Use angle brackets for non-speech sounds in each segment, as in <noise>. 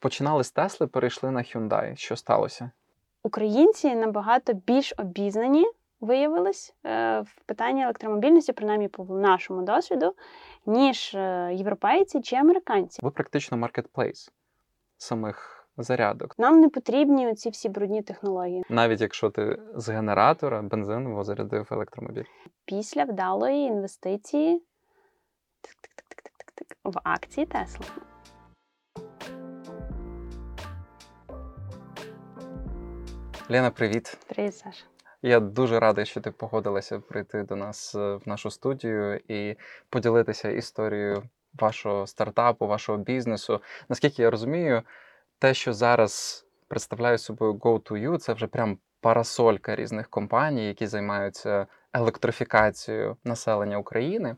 Починали з Тесли, перейшли на Hyundai. Що сталося? Українці набагато більш обізнані виявились е, в питанні електромобільності, принаймні по нашому досвіду, ніж е, європейці чи американці. Ви практично маркетплейс самих зарядок. Нам не потрібні ці всі брудні технології. Навіть якщо ти з генератора бензиново зарядив електромобіль. Після вдалої інвестиції в акції Тесла. Лена, привіт. Привіт, Саша. Я дуже радий, що ти погодилася прийти до нас е, в нашу студію і поділитися історією вашого стартапу, вашого бізнесу. Наскільки я розумію, те, що зараз представляє собою Go2U, це вже прям парасолька різних компаній, які займаються електрифікацією населення України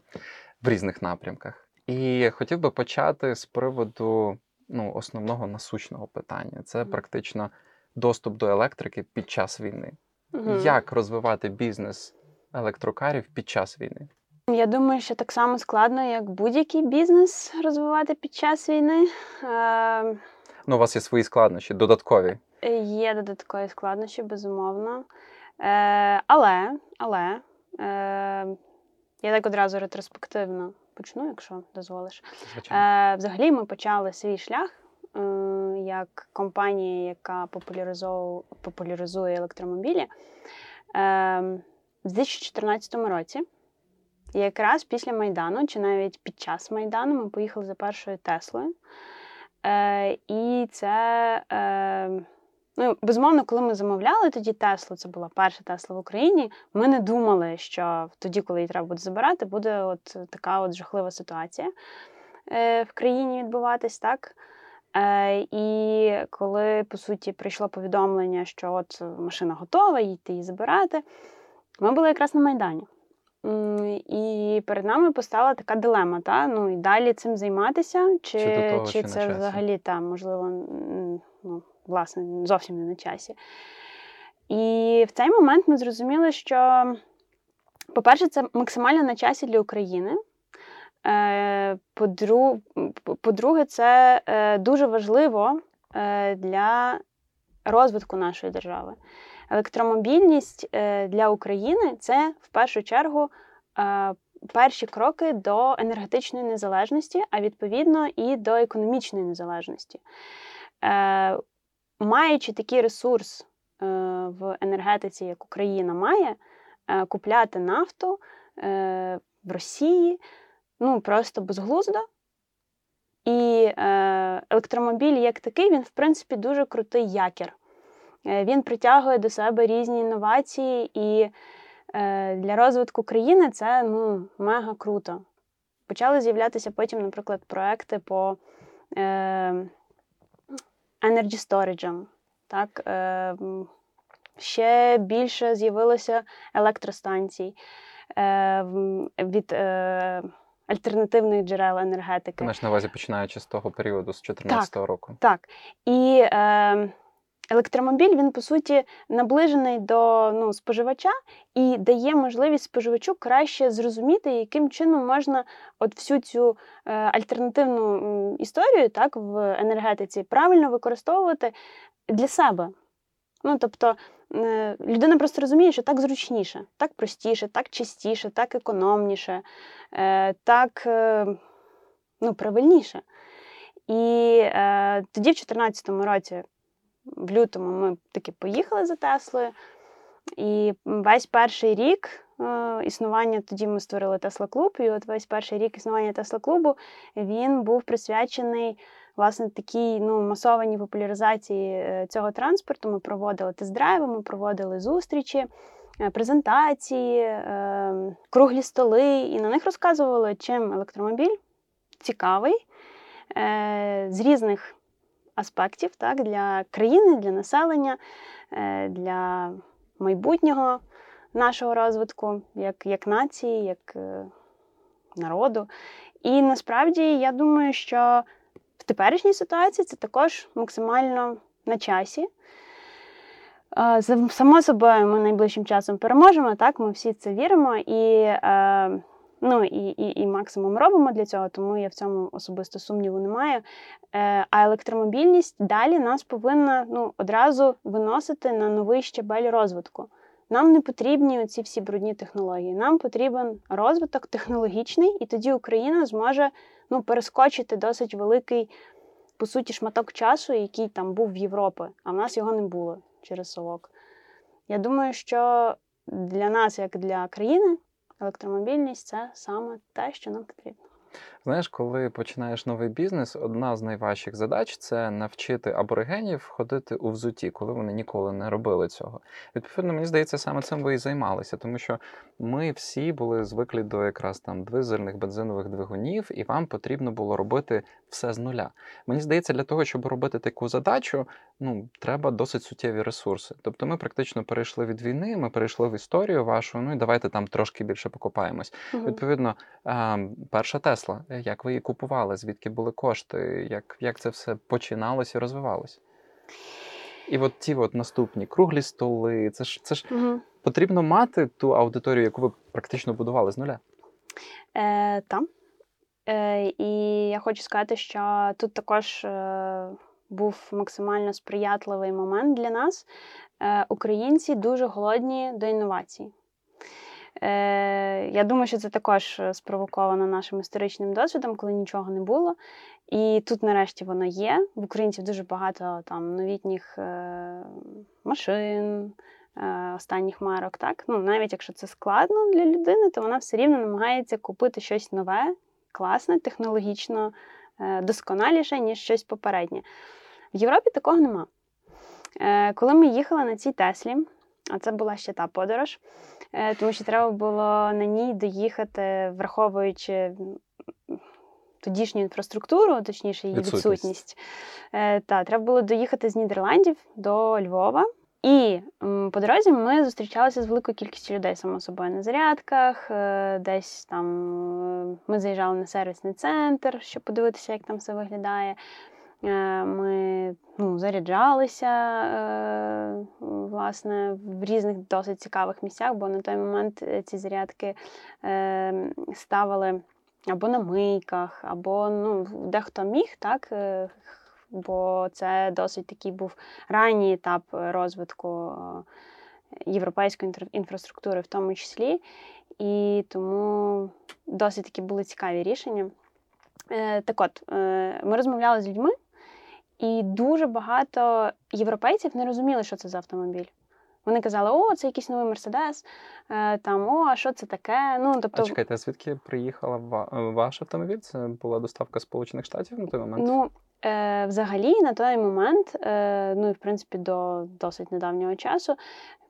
в різних напрямках. І хотів би почати з приводу ну, основного насущного питання: це практично доступ до електрики під час війни. Мгм. Як розвивати бізнес електрокарів під час війни? Я думаю, що так само складно, як будь-який бізнес розвивати під час війни. Е, Ну, у вас є свої складнощі, додаткові. Є додаткові складнощі, безумовно. Е, але але е, я так одразу ретроспективно почну, якщо дозволиш. Е, взагалі, ми почали свій шлях е, як компанія, яка популяризує електромобілі е, в 2014 році. Якраз після Майдану, чи навіть під час Майдану, ми поїхали за першою Теслою. Е, і це, е, ну, безумовно, коли ми замовляли тоді Теслу, це була перша Тесла в Україні. Ми не думали, що тоді, коли її треба буде забирати, буде от така от жахлива ситуація е, в країні відбуватись, так. Е, і коли, по суті, прийшло повідомлення, що от машина готова, їдьте її забирати, ми були якраз на Майдані. І перед нами постала така дилема: та? ну і далі цим займатися, чи, Чи того, чи чи це взагалі там, можливо, ну, власне, зовсім не на часі. І в цей момент ми зрозуміли, що, по-перше, це максимально на часі для України. Е, По-друге, це е, дуже важливо е, для розвитку нашої держави. Електромобільність для України це в першу чергу перші кроки до енергетичної незалежності, а відповідно і до економічної незалежності. Маючи такий ресурс в енергетиці, як Україна має, купляти нафту в Росії ну просто безглуздо. І е, електромобіль як такий, він, в принципі, дуже крутий якір. Е, Він притягує до себе різні інновації, і е, для розвитку країни це ну, мега круто. Почали з'являтися потім, наприклад, проекти по е, energy storage. Так? Е, ще більше з'явилося електростанцій е, від е, альтернативних джерел енергетики. Ти маєш на увазі починаючи з того періоду, з 2014 року. Так. І е, електромобіль, він, по суті, наближений до ну, споживача і дає можливість споживачу краще зрозуміти, яким чином можна от всю цю е, альтернативну історію так, в енергетиці правильно використовувати для себе. Ну, тобто, людина просто розуміє, що так зручніше, так простіше, так чистіше, так економніше, е, так е, ну, правильніше. І е, тоді, в 2014 році, в лютому, ми таки поїхали за Теслою. І весь перший рік е, існування, тоді ми створили Тесла Клуб, і от весь перший рік існування Тесла Клубу він був присвячений власне такій ну, масованій популяризації е, цього транспорту. Ми проводили тест-драйви, ми проводили зустрічі, е, презентації, е, круглі столи, і на них розказували, чим електромобіль цікавий з різних аспектів так, для країни, для населення, для майбутнього нашого розвитку, як, як нації, як народу. І насправді я думаю, що теперішній ситуації це також максимально на часі. Е, Само собою, ми найближчим часом переможемо, так, ми всі це віримо. І е, Ну і і, і максимум робимо для цього, тому я в цьому особисто сумніву не маю. Е, А електромобільність далі нас повинна ну, одразу виносити на новий щебель розвитку. Нам не потрібні ці всі брудні технології. Нам потрібен розвиток технологічний, і тоді Україна зможе ну, перескочити досить великий, по суті, шматок часу, який там був в Європі, а в нас його не було через совок. Я думаю, що для нас, як для країни, електромобільність це саме те, що нам потрібно. Знаєш, коли починаєш новий бізнес, одна з найважчих задач це навчити аборигенів ходити у взуті, коли вони ніколи не робили цього. Відповідно, мені здається, саме цим ви і займалися, тому що ми всі були звикли до якраз там дизельних бензинових двигунів, і вам потрібно було робити все з нуля. Мені здається, для того, щоб робити таку задачу, ну треба досить суттєві ресурси. Тобто, ми практично перейшли від війни, ми перейшли в історію вашу. Ну і давайте там трошки більше покопаємось. Угу. Відповідно, перша Тесла. Як ви її купували? Звідки були кошти? Як як це все починалося і розвивалося? І от ті от наступні круглі столи, це ж це ж угу. потрібно мати ту аудиторію, яку ви практично будували з нуля. Е, Там. Е, І я хочу сказати, що тут також е, був максимально сприятливий момент для нас. Е, Українці дуже голодні до інновацій. Е, Я думаю, що це також е, спровоковано нашим історичним досвідом, коли нічого не було. І тут, нарешті, воно є. В українців дуже багато там новітніх е, машин, останніх марок. Так? Ну, Навіть якщо це складно для людини, то вона все рівно намагається купити щось нове, класне, технологічно досконаліше, ніж щось попереднє. В Європі такого нема. Коли ми їхали на цій Теслі, а це була ще та подорож, е, тому що треба було на ній доїхати, враховуючи тодішню інфраструктуру, точніше, її відсутність. відсутність. Е, та, треба було доїхати з Нідерландів до Львова. І по дорозі ми зустрічалися з великою кількістю людей, само собою, на зарядках, е, десь там ми заїжджали на сервісний центр, щоб подивитися, як там все виглядає. Е, ми ну, заряджалися е, власне, в різних досить цікавих місцях, бо на той момент е, ці зарядки ставили або на мийках, або ну, дехто міг, так? бо це досить такий був ранній етап розвитку європейської інфраструктури, в тому числі. І тому досить такі були цікаві рішення. Так от, ми розмовляли з людьми. І дуже багато європейців не розуміли, що це за автомобіль. Вони казали, о, це якийсь новий Мерседес, е, там, о, а що це таке? Ну, тобто... А чекайте, а звідки приїхала ваш автомобіль? Це була доставка Сполучених Штатів на той момент? Ну, е, взагалі, на той момент, е, ну і в принципі до досить недавнього часу,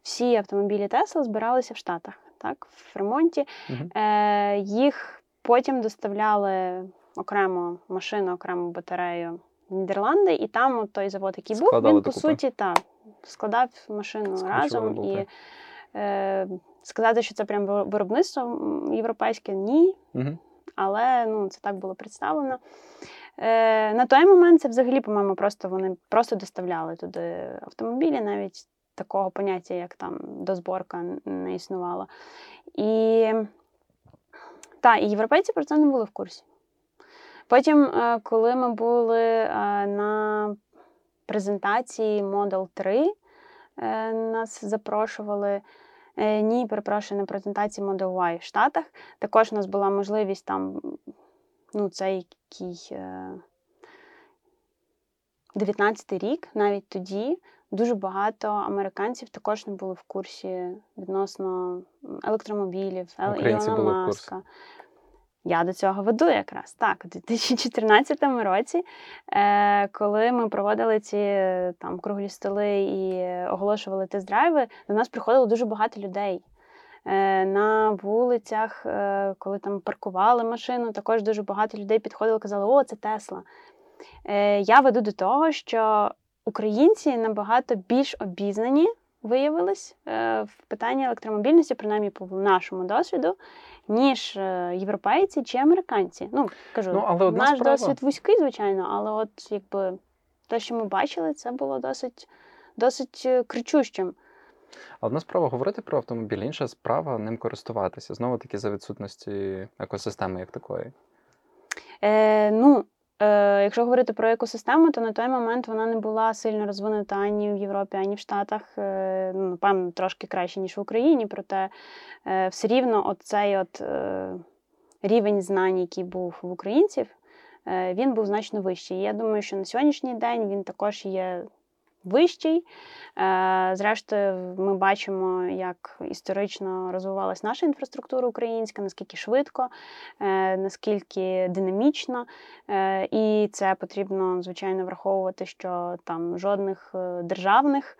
всі автомобілі Тесла збиралися в Штатах, так, в ремонті. Угу. Е, Їх потім доставляли окремо машину, окрему батарею. Нідерланди, і там от той завод, який був, він по докупи. суті та, складав машину Скручували разом. Був, і е, сказати, що це прям виробництво європейське, ні. Угу. Але ну, це так було представлено. Е, На той момент це взагалі, по-моєму, просто вони просто доставляли туди автомобілі, навіть такого поняття, як там дозборка, не існувало. І та, і європейці про це не були в курсі. Потім, е, коли ми були е, на презентації Model 3, е, нас запрошували. Ні, перепрошую, на презентації Model Y в Штатах. Також у нас була можливість там, ну, це який 19-й рік, навіть тоді дуже багато американців також не були в курсі відносно електромобілів, Ілона Маска. Я до цього веду якраз так, у 2014 році, е, коли ми проводили ці там круглі столи і оголошували тест-драйви, до нас приходило дуже багато людей. Е, на вулицях, е, коли там паркували машину, також дуже багато людей підходило і казали, о, це Тесла. Я веду до того, що українці набагато більш обізнані виявились в питанні електромобільності, принаймні по нашому досвіду ніж е, європейці чи американці. Ну, кажу, ну, але наш справа. досвід вузький, звичайно, але от якби те, що ми бачили, це було досить досить е, кричущим. Одна справа говорити про автомобіль, інша справа ним користуватися. Знову таки за відсутності екосистеми як такої. Е, ну, е, якщо говорити про екосистему, то на той момент вона не була сильно розвинута ані в Європі, ані в Штатах. Е, ну, напевно, трошки краще, ніж в Україні, проте е, все рівно цей от, рівень знань, який був в українців, е, він був значно вищий. Я думаю, що на сьогоднішній день він також є вищий. Е, Зрештою, ми бачимо, як історично розвивалась наша інфраструктура українська, наскільки швидко, е, наскільки динамічно. Е, І це потрібно, звичайно, враховувати, що там жодних державних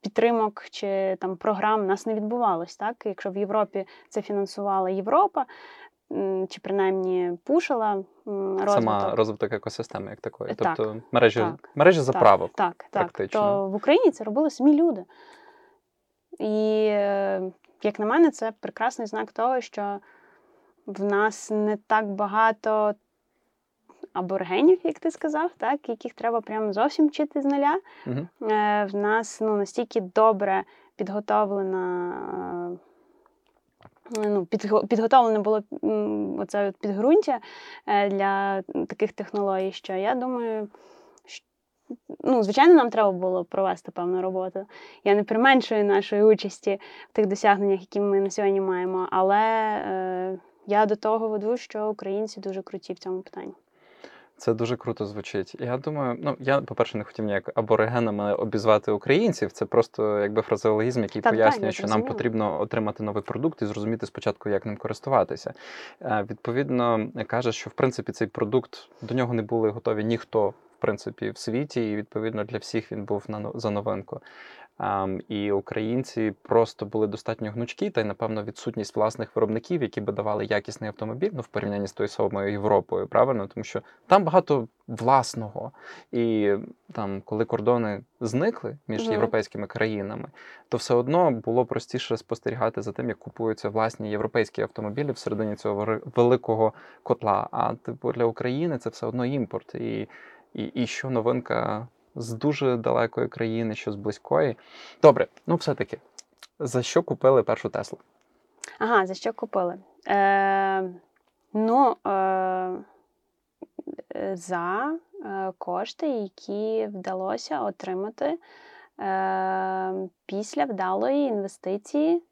підтримок чи там програм нас не відбувалось. Так? Якщо в Європі це фінансувала Європа, чи принаймні пушила розвиток. Сама розвиток екосистеми як такої. Так, Тобто мережі, так, мережі заправок. Так, так. практично. То в Україні це робили самі люди. І, е, як на мене, це прекрасний знак того, що в нас не так багато аборигенів, як ти сказав, так, яких треба прямо зовсім вчити з нуля. Е, В нас ну, настільки добре підготовлена. Ну, підготовлене було оце от підґрунтя е, для таких технологій, що я думаю, ну, звичайно, нам треба було провести певну роботу. Я не применшую нашої участі в тих досягненнях, які ми на сьогодні маємо, але е, я до того веду, що українці дуже круті в цьому питанні. Це дуже круто звучить. Я думаю, ну я, по-перше, не хотів ніяк аборигенами обізвати українців. Це просто якби фразеологізм, який Та, та, пояснює, я що нам потрібно отримати новий продукт і зрозуміти спочатку, як ним користуватися. Е, Відповідно, каже, що в принципі цей продукт до нього не були готові ніхто. В принципі, в світі, і відповідно для всіх він був на за новинку. І українці просто були достатньо гнучкі, та й напевно відсутність власних виробників, які би давали якісний автомобіль, ну в порівнянні з тою самою Європою, правильно, тому що там багато власного. І там, коли кордони зникли між Мгм. європейськими країнами, то все одно було простіше спостерігати за тим, як купуються власні європейські автомобілі всередині цього великого котла. А типу для України це все одно імпорт. І, і, і що новинка з дуже далекої країни, що з близької. Добре, ну все-таки. За що купили першу Теслу? Ага, за що купили? Е, ну, е, за е, кошти, які вдалося отримати е, після вдалої інвестиції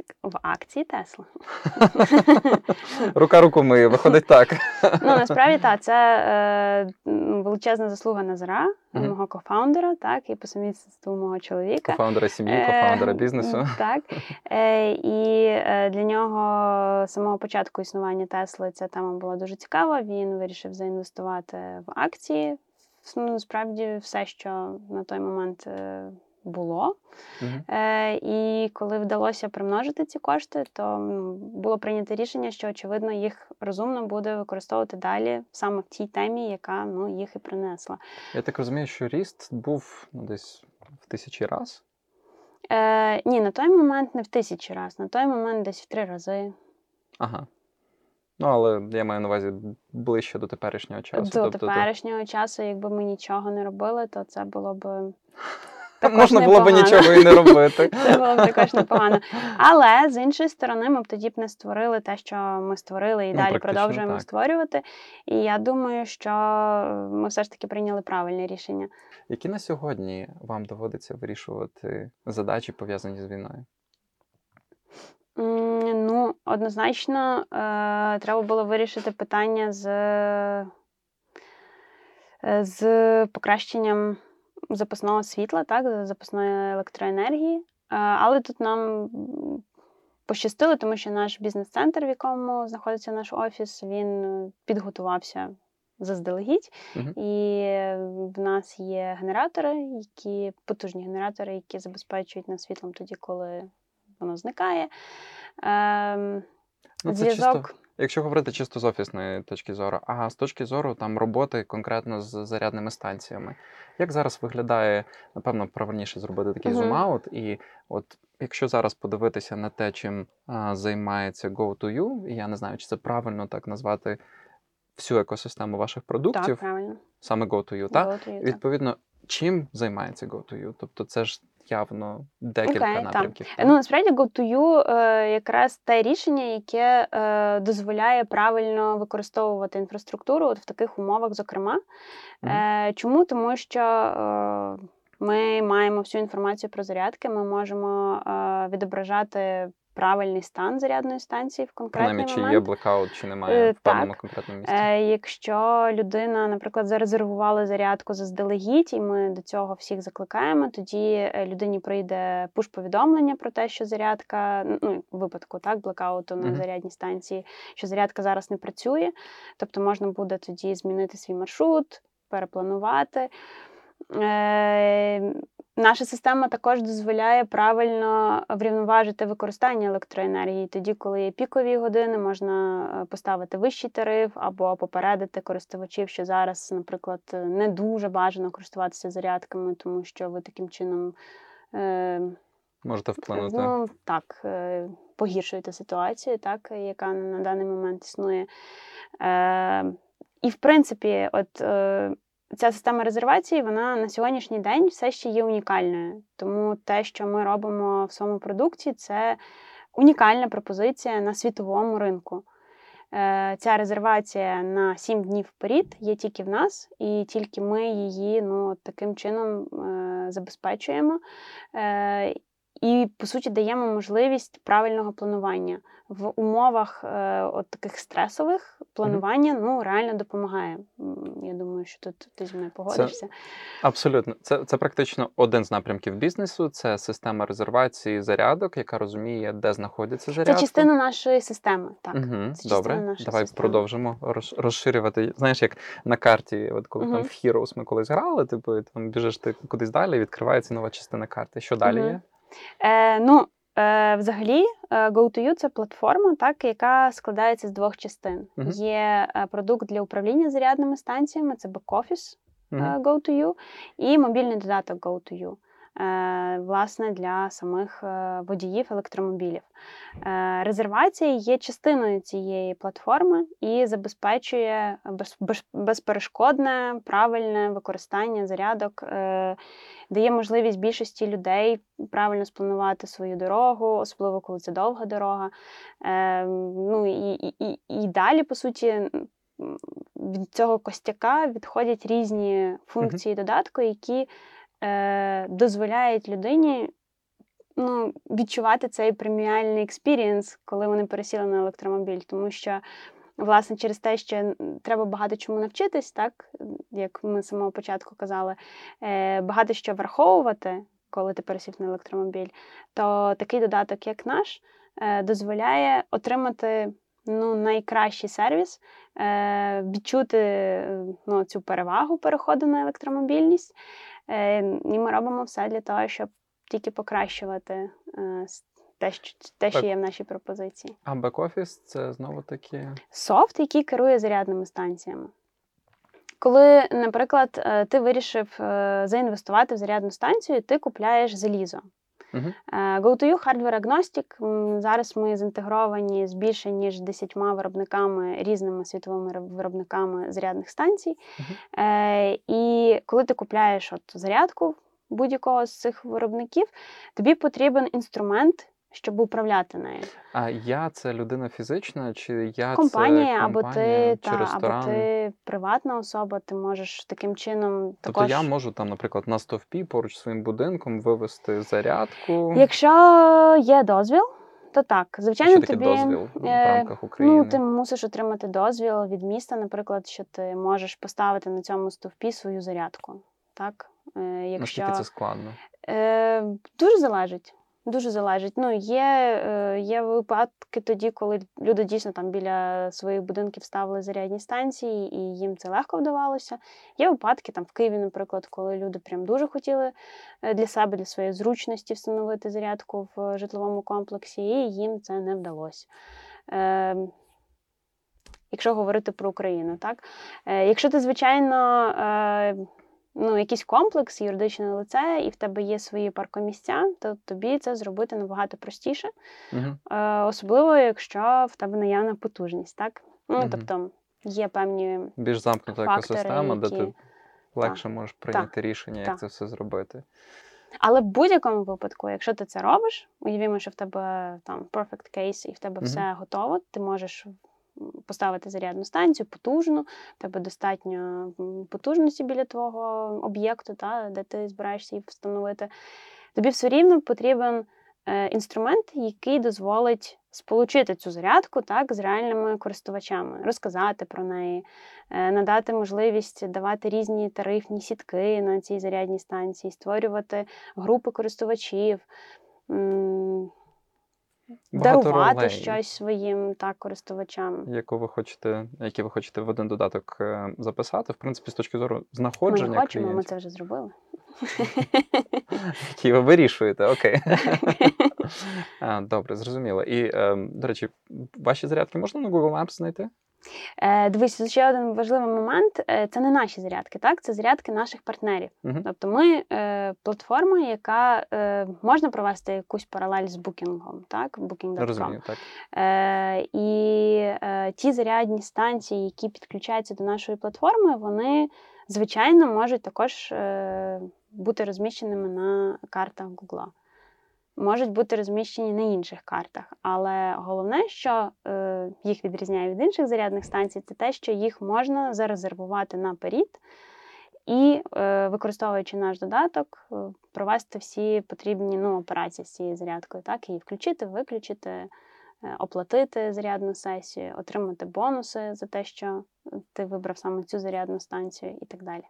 тик-тик-тик-тик-тик-тик, в акції Тесла. <laughs> Рука руку миє, виходить так. <laughs> Ну, насправді так, це е, величезна заслуга Назара, Мгм. мого кофаундера, так, і по сумісництву мого чоловіка. Кофаундера сім'ї, Е, кофаундера бізнесу. Так. Е, І е, для нього з самого початку існування Тесли ця тема була дуже цікава. Він вирішив заінвестувати в акції. Ну, насправді, все, що на той момент е, було. Мгм. Е, І коли вдалося примножити ці кошти, то було прийнято рішення, що очевидно їх розумно буде використовувати далі саме в тій темі, яка ну, їх і принесла. Я так розумію, що ріст був ну, десь в тисячі раз. Е, ні, на той момент не в тисячі раз, на той момент десь в три рази. Ага. Ну, але я маю на увазі ближче до теперішнього часу. До Тобто, то- теперішнього часу, якби ми нічого не робили, то це було б <laughs> також можна було б нічого і не робити. <laughs> Це було б також непогано. Але з іншої сторони, ми б тоді б не створили те, що ми створили, і Ну, далі продовжуємо так. створювати. І я думаю, що ми все ж таки прийняли правильне рішення. Які на сьогодні вам доводиться вирішувати задачі, пов'язані з війною? Ну, однозначно, е, треба було вирішити питання з, е, з покращенням запасного світла, так, запасної електроенергії. Е, Але тут нам пощастило, тому що наш бізнес-центр, в якому знаходиться наш офіс, він е, підготувався заздалегідь. Мгм. І в нас є генератори, які потужні генератори, які забезпечують нас світлом тоді, коли воно зникає. Ем, Ну, це зв'язок. чисто, якщо говорити чисто з офісної точки зору, а з точки зору там роботи конкретно з зарядними станціями. Як зараз виглядає, напевно, правильніше зробити такий Мгм. зум-аут, і от якщо зараз подивитися на те, чим а, займається Go2U, і я не знаю, чи це правильно так назвати всю екосистему ваших Так, продуктів, правильно. саме Go2U, так? Go так. Відповідно, чим займається GoToYou? Тобто, це ж явно декілька okay, так. напрямків. Е, Ну, насправді готую е, якраз те рішення, яке е, дозволяє правильно використовувати інфраструктуру от в таких умовах, зокрема. Мгм. Е, чому? Тому що е, ми маємо всю інформацію про зарядки, ми можемо е, відображати правильний стан зарядної станції в конкретний Принаймні, чи є блекаут, чи немає Е, в певному так. конкретному місці. Е, Якщо людина, наприклад, зарезервувала зарядку заздалегідь, і ми до цього всіх закликаємо, тоді е, людині прийде пуш-повідомлення про те, що зарядка, ну в випадку так, блекауту на зарядній станції, що зарядка зараз не працює. Тобто можна буде тоді змінити свій маршрут, перепланувати. Наша система також дозволяє правильно врівноважити використання електроенергії. Тоді, коли є пікові години, можна е, поставити вищий тариф або попередити користувачів, що зараз, наприклад, не дуже бажано користуватися зарядками, тому що ви таким чином е, Можете вплинути. ну, так, е, погіршуєте ситуацію, так, яка на даний момент існує. Е, і, в принципі, от. Е, Ця система резервації вона на сьогоднішній день все ще є унікальною. Тому те, що ми робимо в своєму продукті, це унікальна пропозиція на світовому ринку. Е, Ця резервація на 7 днів вперед є тільки в нас, і тільки ми її ну, таким чином е, забезпечуємо. І, по суті, даємо можливість правильного планування. В умовах е, от таких стресових планування ну, реально допомагає. Я думаю, що тут ти зі мною погодишся. Абсолютно, це, це практично один з напрямків бізнесу. Це система резервації зарядок, яка розуміє, де знаходяться Це частина нашої системи. Так. Угу, це добре, нашої давай системи. продовжимо роз- розширювати. Знаєш, як на карті, от коли там в Heroes ми колись грали, типу, там біжиш ти кудись далі, відкривається нова частина карти. Що далі є? Е, ну, е, взагалі, GoToU – це платформа, так, яка складається з двох частин. Мгм. Є е, продукт для управління зарядними станціями, це бек-офіс uh-huh. GoToU, і мобільний додаток GoToYou. Е, Власне, для самих е, водіїв електромобілів. Е, Резервація є частиною цієї платформи і забезпечує без- без- безперешкодне, правильне використання зарядок, дає можливість більшості людей правильно спланувати свою дорогу, особливо коли це довга дорога. Ну і, і, і, і далі, по суті, від цього костяка відходять різні функції додатку, які е, дозволяють людині ну, відчувати цей преміальний experience, коли вони пересіли на електромобіль. Тому що, власне, через те, що треба багато чому навчитись, так, як ми з самого початку казали, е, багато що враховувати, коли ти пересів на електромобіль, то такий додаток, як наш, е, дозволяє отримати ну, найкращий сервіс, е, відчути ну, цю перевагу переходу на електромобільність. Е, І ми робимо все для того, щоб тільки покращувати е, те, що, те, що є в нашій пропозиції. А бек-офіс це знову таки. Софт, який керує зарядними станціями. Коли, наприклад, е, ти вирішив заінвестувати в зарядну станцію, ти купляєш залізо. Е, GoToYou Hardware Agnostic. Зараз ми зінтегровані з більше ніж 10 виробниками, різними світовими виробниками зарядних станцій. Uh-huh. І коли ти купляєш от зарядку будь-якого з цих виробників, тобі потрібен інструмент, щоб управляти нею. А я це людина фізична, чи я компанія, це або ти чи та, ресторан? або ти приватна особа, ти можеш таким чином Тобто я можу там, наприклад, на стовпі поруч своїм будинком вивести зарядку. Якщо є дозвіл, то так. Звичайно, що таке тобі дозвіл в е, рамках України? Ну, ти мусиш отримати дозвіл від міста, наприклад, що ти можеш поставити на цьому стовпі свою зарядку. Так? Е, якщо... Наскільки це складно? Е, дуже залежить. Дуже залежить. Ну, є, е, є випадки тоді, коли люди дійсно там біля своїх будинків ставили зарядні станції, і їм це легко вдавалося. Є випадки там в Києві, наприклад, коли люди прям дуже хотіли е, для себе, для своєї зручності встановити зарядку в житловому комплексі, і їм це не вдалося. Е, Якщо говорити про Україну, так? Е, Якщо ти, звичайно, е, ну, якийсь комплекс, юридичне лице, і в тебе є свої паркомісця, то тобі це зробити набагато простіше. Е, особливо якщо в тебе наявна потужність, так? Ну, Мгм. тобто є певні Більш замкнута фактори, екосистема, де ти легше можеш прийняти рішення, як Так. це все зробити. Але в будь-якому випадку, якщо ти це робиш, уявімо, що в тебе там perfect case і в тебе Мгм. все готово, ти можеш поставити зарядну станцію потужну, тебе достатньо потужності біля твого об'єкту, та, де ти збираєшся її встановити. Тобі все рівно потрібен е, інструмент, який дозволить сполучити цю зарядку так, з реальними користувачами, розказати про неї, е, надати можливість давати різні тарифні сітки на цій зарядній станції, створювати групи користувачів, дарувати щось своїм так, користувачам. яку ви хочете, які ви хочете в один додаток е, записати, в принципі, з точки зору Ми знаходження не хочемо, ми це вже зробили. які ви вирішуєте, окей. <laughs> Добре, зрозуміло. І, е, до речі, ваші зарядки можна на Google Maps знайти? Е, Дивись, ще один важливий момент: Е, це не наші зарядки, так? Це зарядки наших партнерів. Мгм. Тобто ми е, платформа, яка е, можна провести якусь паралель з букінгом, так? Booking.com. Розумію, так. Е, і е, ті зарядні станції, які підключаються до нашої платформи, вони звичайно можуть також е, бути розміщеними на картах Google. Можуть бути розміщені на інших картах. Але головне, що е, їх відрізняє від інших зарядних станцій, це те, що їх можна зарезервувати наперед і, е, використовуючи наш додаток, е, провести всі потрібні ну, операції з цією зарядкою, так, її включити, виключити, оплатити зарядну сесію, отримати бонуси за те, що ти вибрав саме цю зарядну станцію і так далі.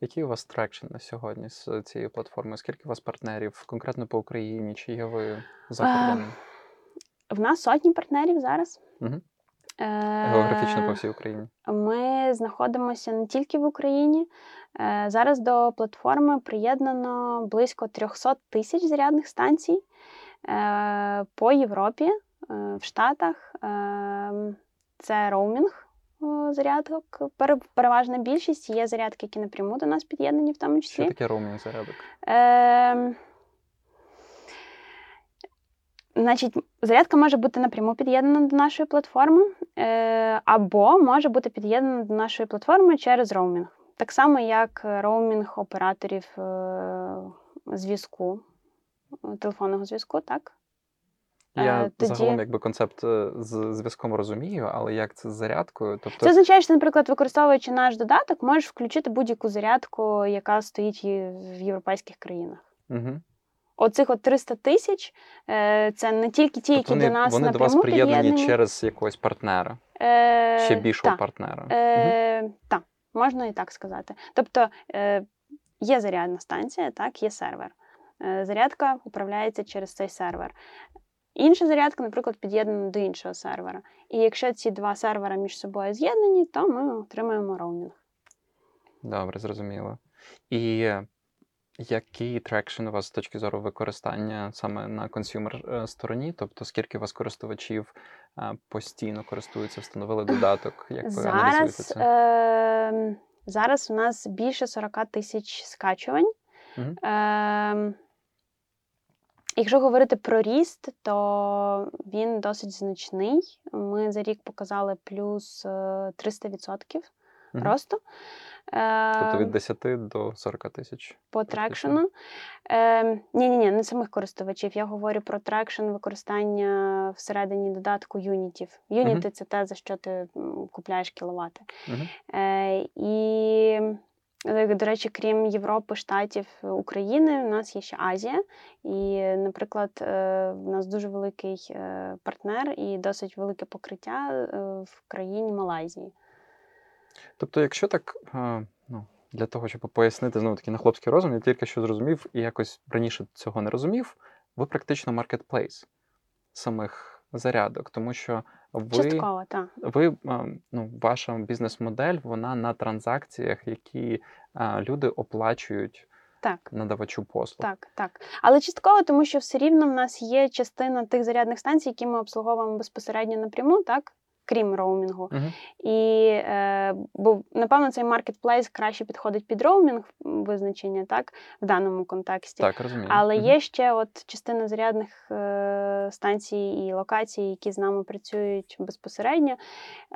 Який у вас traction на сьогодні з цією платформою? Скільки у вас партнерів конкретно по Україні? Чи є ви за Е, кордоном? В нас сотні партнерів зараз. Е, Географічно по всій Україні? Ми знаходимося не тільки в Україні. Е, Зараз до платформи приєднано близько 300 тисяч зарядних станцій е, по Європі, е, в Штатах. Е, Це роумінг е, зарядок. Переважна більшість є зарядки, які напряму до нас під'єднані, в тому Що числі. таке роумінг зарядок? Е, Значить, зарядка може бути напряму під'єднана до нашої платформи, е, або може бути під'єднана до нашої платформи через роумінг. Так само, як роумінг операторів е, зв'язку, е, телефонного зв'язку, так? Я Е, тоді- загалом якби концепт е, з зв'язком розумію, але як це з зарядкою? Тобто Це означає, що, наприклад, використовуючи наш додаток, можеш включити будь-яку зарядку, яка стоїть в європейських країнах. угу. Оцих от 300 тисяч е, це не тільки ті, які тобто вони, до нас вони до вас приєднані через якогось партнера, Е, ще більшого та, партнера. Е, Так, можна і так сказати. Тобто е, є зарядна станція, так, є сервер. Е, Зарядка управляється через цей сервер. Інша зарядка, наприклад, під'єднана до іншого сервера. І якщо ці два сервера між собою з'єднані, то ми отримаємо роумінг. Добре, зрозуміло. І який traction у вас з точки зору використання саме на consumer стороні? Тобто, скільки у вас користувачів е, постійно користуються, встановили додаток? <laughs> Як ви аналізуєте Зараз, це? е, зараз у нас більше 40 тисяч скачувань. Мгм. Е, якщо говорити про ріст, то він досить значний. Ми за рік показали плюс е, 300% Мгм. росту. Е, Тобто від 10 до 40 тисяч. по трекшену. Е, ні, ні, ні, не самих користувачів. Я говорю про traction використання всередині додатку юнітів. Юніти це те, за що ти купляєш кіловати. Е, і, е, до речі, крім Європи, Штатів, України, у нас є ще Азія. І, наприклад, е, у нас дуже великий е, партнер і досить велике покриття е, в країні Малайзії. Тобто, якщо так, е, ну, для того, щоб пояснити знову таки на хлопський розум, я тільки що зрозумів і якось раніше цього не розумів, ви практично маркетплейс самих зарядок, тому що ви, Частково, так. ви е, ну, ваша бізнес-модель, вона на транзакціях, які е, люди оплачують Так. надавачу послуг. Так, так. Але частково, тому що все рівно в нас є частина тих зарядних станцій, які ми обслуговуємо безпосередньо напряму, так? Крім роумінгу. Мгм. І е, бо напевно цей маркетплейс краще підходить під роумінг визначення, так, в даному контексті. Так, розумію. Але Мгм. є ще от частина зарядних е, станцій і локацій, які з нами працюють безпосередньо,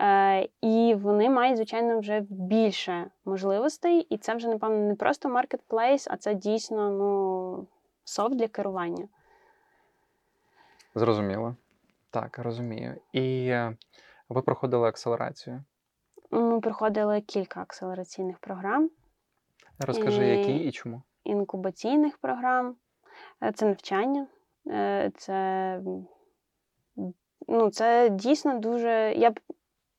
е, і вони мають, звичайно, вже більше можливостей. І це вже, напевно, не просто маркетплейс, а це дійсно ну, софт для керування. Зрозуміло. Так, розумію. І е, ви проходили акселерацію. Ми проходили кілька акселераційних програм, Розкажи, Е, які і чому. інкубаційних програм. Е, Це навчання, е, це, ну, це дійсно дуже. Я б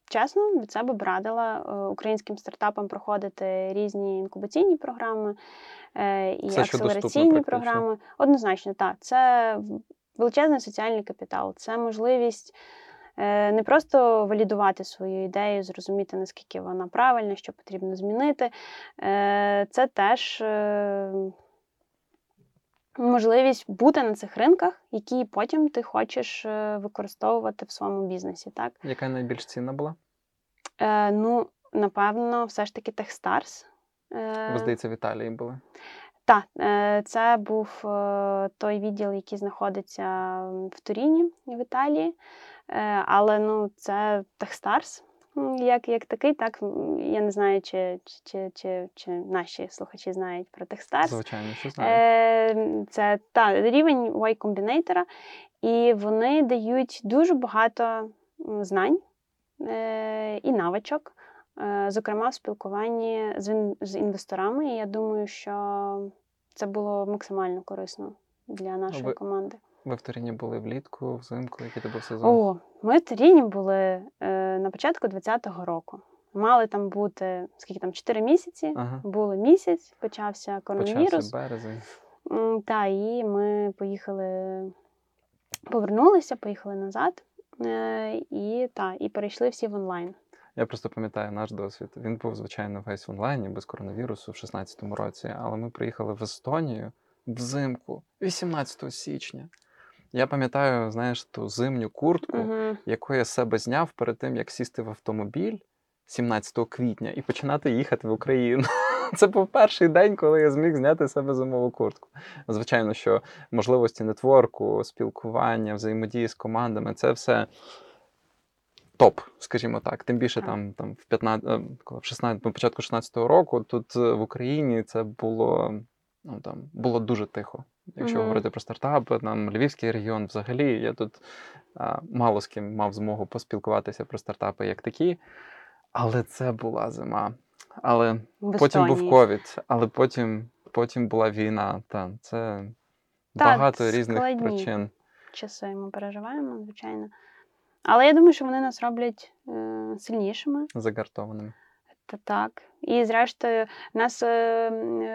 чесно від себе б радила е, українським стартапам проходити різні інкубаційні програми і Все, доступно акселераційні програми. Однозначно, так. Це величезний соціальний капітал, це можливість. Е, Не просто валідувати свою ідею, зрозуміти, наскільки вона правильна, що потрібно змінити. Е, Це теж е, можливість бути на цих ринках, які потім ти хочеш використовувати в своєму бізнесі. Так? Яка найбільш цінна була? Е, Ну, напевно, все ж таки. Е, Ви, здається, в Італії були. Так, це був той відділ, який знаходиться в Туріні в Італії. Е, Але ну, це Techstars. Як, як такий, так я не знаю, чи, чи, чи, чи, чи наші слухачі знають про Techstars. Звичайно, що. Е, Це та, рівень Y Combinator, і вони дають дуже багато знань е, і навичок, зокрема в спілкуванні з, з інвесторами. І я думаю, що це було максимально корисно для нашої ви- команди. Ви в Туріні були влітку, взимку, який це був сезон? О, ми в Туріні були е, на початку 20-го року. Мали там бути скільки там 4 місяці. Ага. Було місяць, почався коронавірус. Почався березень. М, Та, і ми поїхали, повернулися, поїхали назад. Е, І, та, і перейшли всі в онлайн. Я просто пам'ятаю наш досвід. Він був, звичайно, весь в онлайні, без коронавірусу в 16-му році. Але ми приїхали в Естонію взимку, 18 січня. Я пам'ятаю, знаєш, ту зимню куртку, Угу. яку я з себе зняв перед тим, як сісти в автомобіль 17 квітня і починати їхати в Україну. <laughs> Це був перший день, коли я зміг зняти себе зимову куртку. Звичайно, що можливості нетворку, спілкування, взаємодії з командами це все топ, скажімо так. Тим більше там, там в 15, е, коли в 16, початку 16-го року тут е, в Україні це було, ну, там, було дуже тихо. Якщо Мгм. говорити про стартапи, там Львівський регіон взагалі, я тут а, мало з ким мав змогу поспілкуватися про стартапи як такі. Але це була зима. Але В потім був ковід, але потім, потім була війна. Та, це Так, багато різних складні. причин. Часи ми переживаємо, звичайно. Але я думаю, що вони нас роблять е, сильнішими. Загартованими. Та так. І зрештою, у нас е,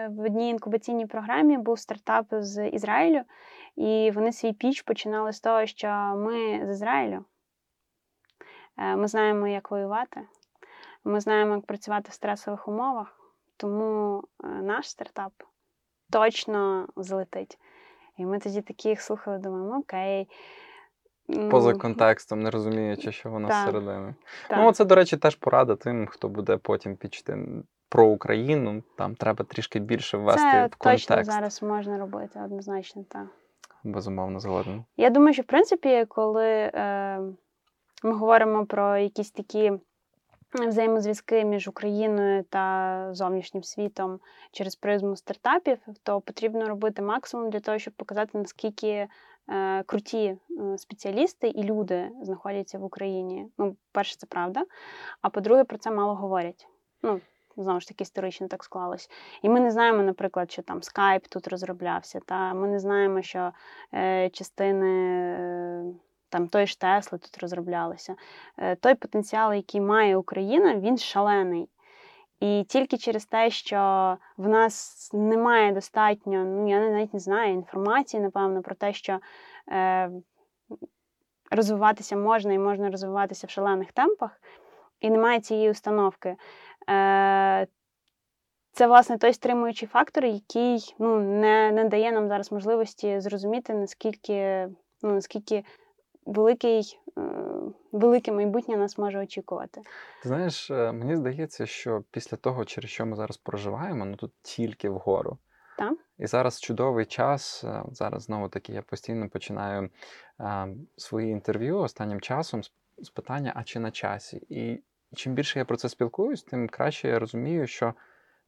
в одній інкубаційній програмі був стартап з Ізраїлю, і вони свій піч починали з того, що ми з Ізраїлю. Е, Ми знаємо, як воювати, ми знаємо, як працювати в стресових умовах, тому е, наш стартап точно злетить. І ми тоді таких слухали, думаємо, окей. Поза ну, контекстом, не розуміючи, що воно Так. зсередини. так. Ну, це, до речі, теж порада тим, хто буде потім пічти про Україну. Там треба трішки більше ввести Це в контекст. точно зараз можна робити, однозначно так. Безумовно, згоден. Я думаю, що в принципі, коли е, ми говоримо про якісь такі взаємозв'язки між Україною та зовнішнім світом через призму стартапів, то потрібно робити максимум для того, щоб показати, наскільки круті е, спеціалісти і люди знаходяться в Україні. Ну, перше, це правда. А по-друге, про це мало говорять. Ну, Знову ж таки, історично так склалось. І ми не знаємо, наприклад, що там Skype тут розроблявся, та ми не знаємо, що е, частини е, там той ж Тесли тут розроблялися. Е, той потенціал, який має Україна, він шалений. І тільки через те, що в нас немає достатньо, ну я навіть не знаю, інформації, напевно, про те, що е, розвиватися можна і можна розвиватися в шалених темпах, і немає цієї установки. Е, це, власне, той стримуючий фактор, який ну, не, не дає нам зараз можливості зрозуміти, наскільки, ну, наскільки великий е, велике майбутнє нас може очікувати. Ти знаєш, е, мені здається, що після того, через що ми зараз проживаємо, ну тут тільки вгору. Так. І зараз чудовий час. Е, зараз знову таки я постійно починаю свої інтерв'ю останнім часом з питання, а чи на часі? І чим більше я про це спілкуюсь, тим краще я розумію, що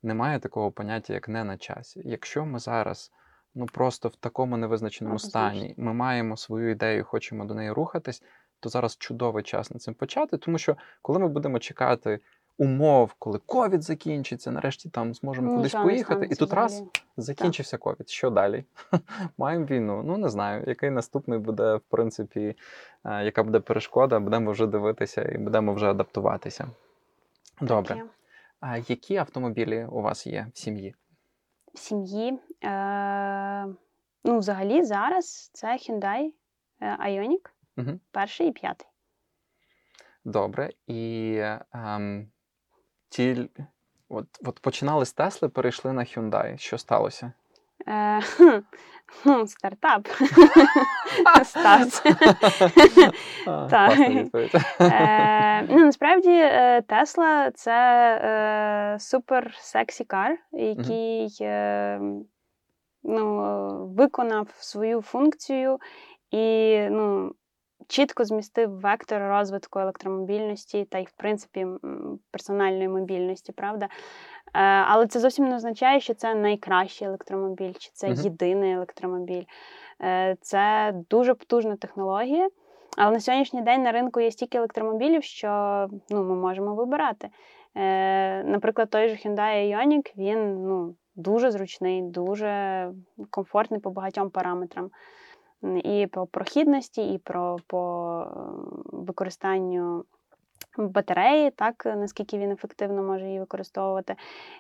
немає такого поняття, як не на часі. Якщо ми зараз ну просто в такому невизначеному стані, ми маємо свою ідею, хочемо до неї рухатись, то зараз чудовий час над цим почати. Тому що коли ми будемо чекати умов, коли ковід закінчиться, нарешті там зможемо кудись Нічого не поїхати, і тут раз закінчився ковід. Що далі? <laughs> Маємо війну. Ну не знаю, який наступний буде, в принципі, е, яка буде перешкода, будемо вже дивитися і будемо вже адаптуватися. Добре. А які автомобілі у вас є в сім'ї? В сім'ї. Е, ну, взагалі, зараз це Hyundai е, Ioniq, Угу. перший і п'ятий. Добре. І ем, ті, от, от починали з Тесли, перейшли на Hyundai. Що сталося? Е, <laughs> хм, ну, стартап. <laughs> <laughs> Е, ну, насправді е, Тесла це е, супер сексі кар, який е, ну, виконав свою функцію. І ну, чітко змістив вектор розвитку електромобільності та й, в принципі, персональної мобільності, правда? Е, але це зовсім не означає, що це найкращий електромобіль, чи це єдиний електромобіль. Е, це дуже потужна технологія. Але на сьогоднішній день на ринку є стільки електромобілів, що ну, ми можемо вибирати. Е, наприклад, той же Hyundai Ioniq, він ну, дуже зручний, дуже комфортний по багатьом параметрам. І по прохідності, і про, по е, використанню батареї, так, наскільки він ефективно може її використовувати.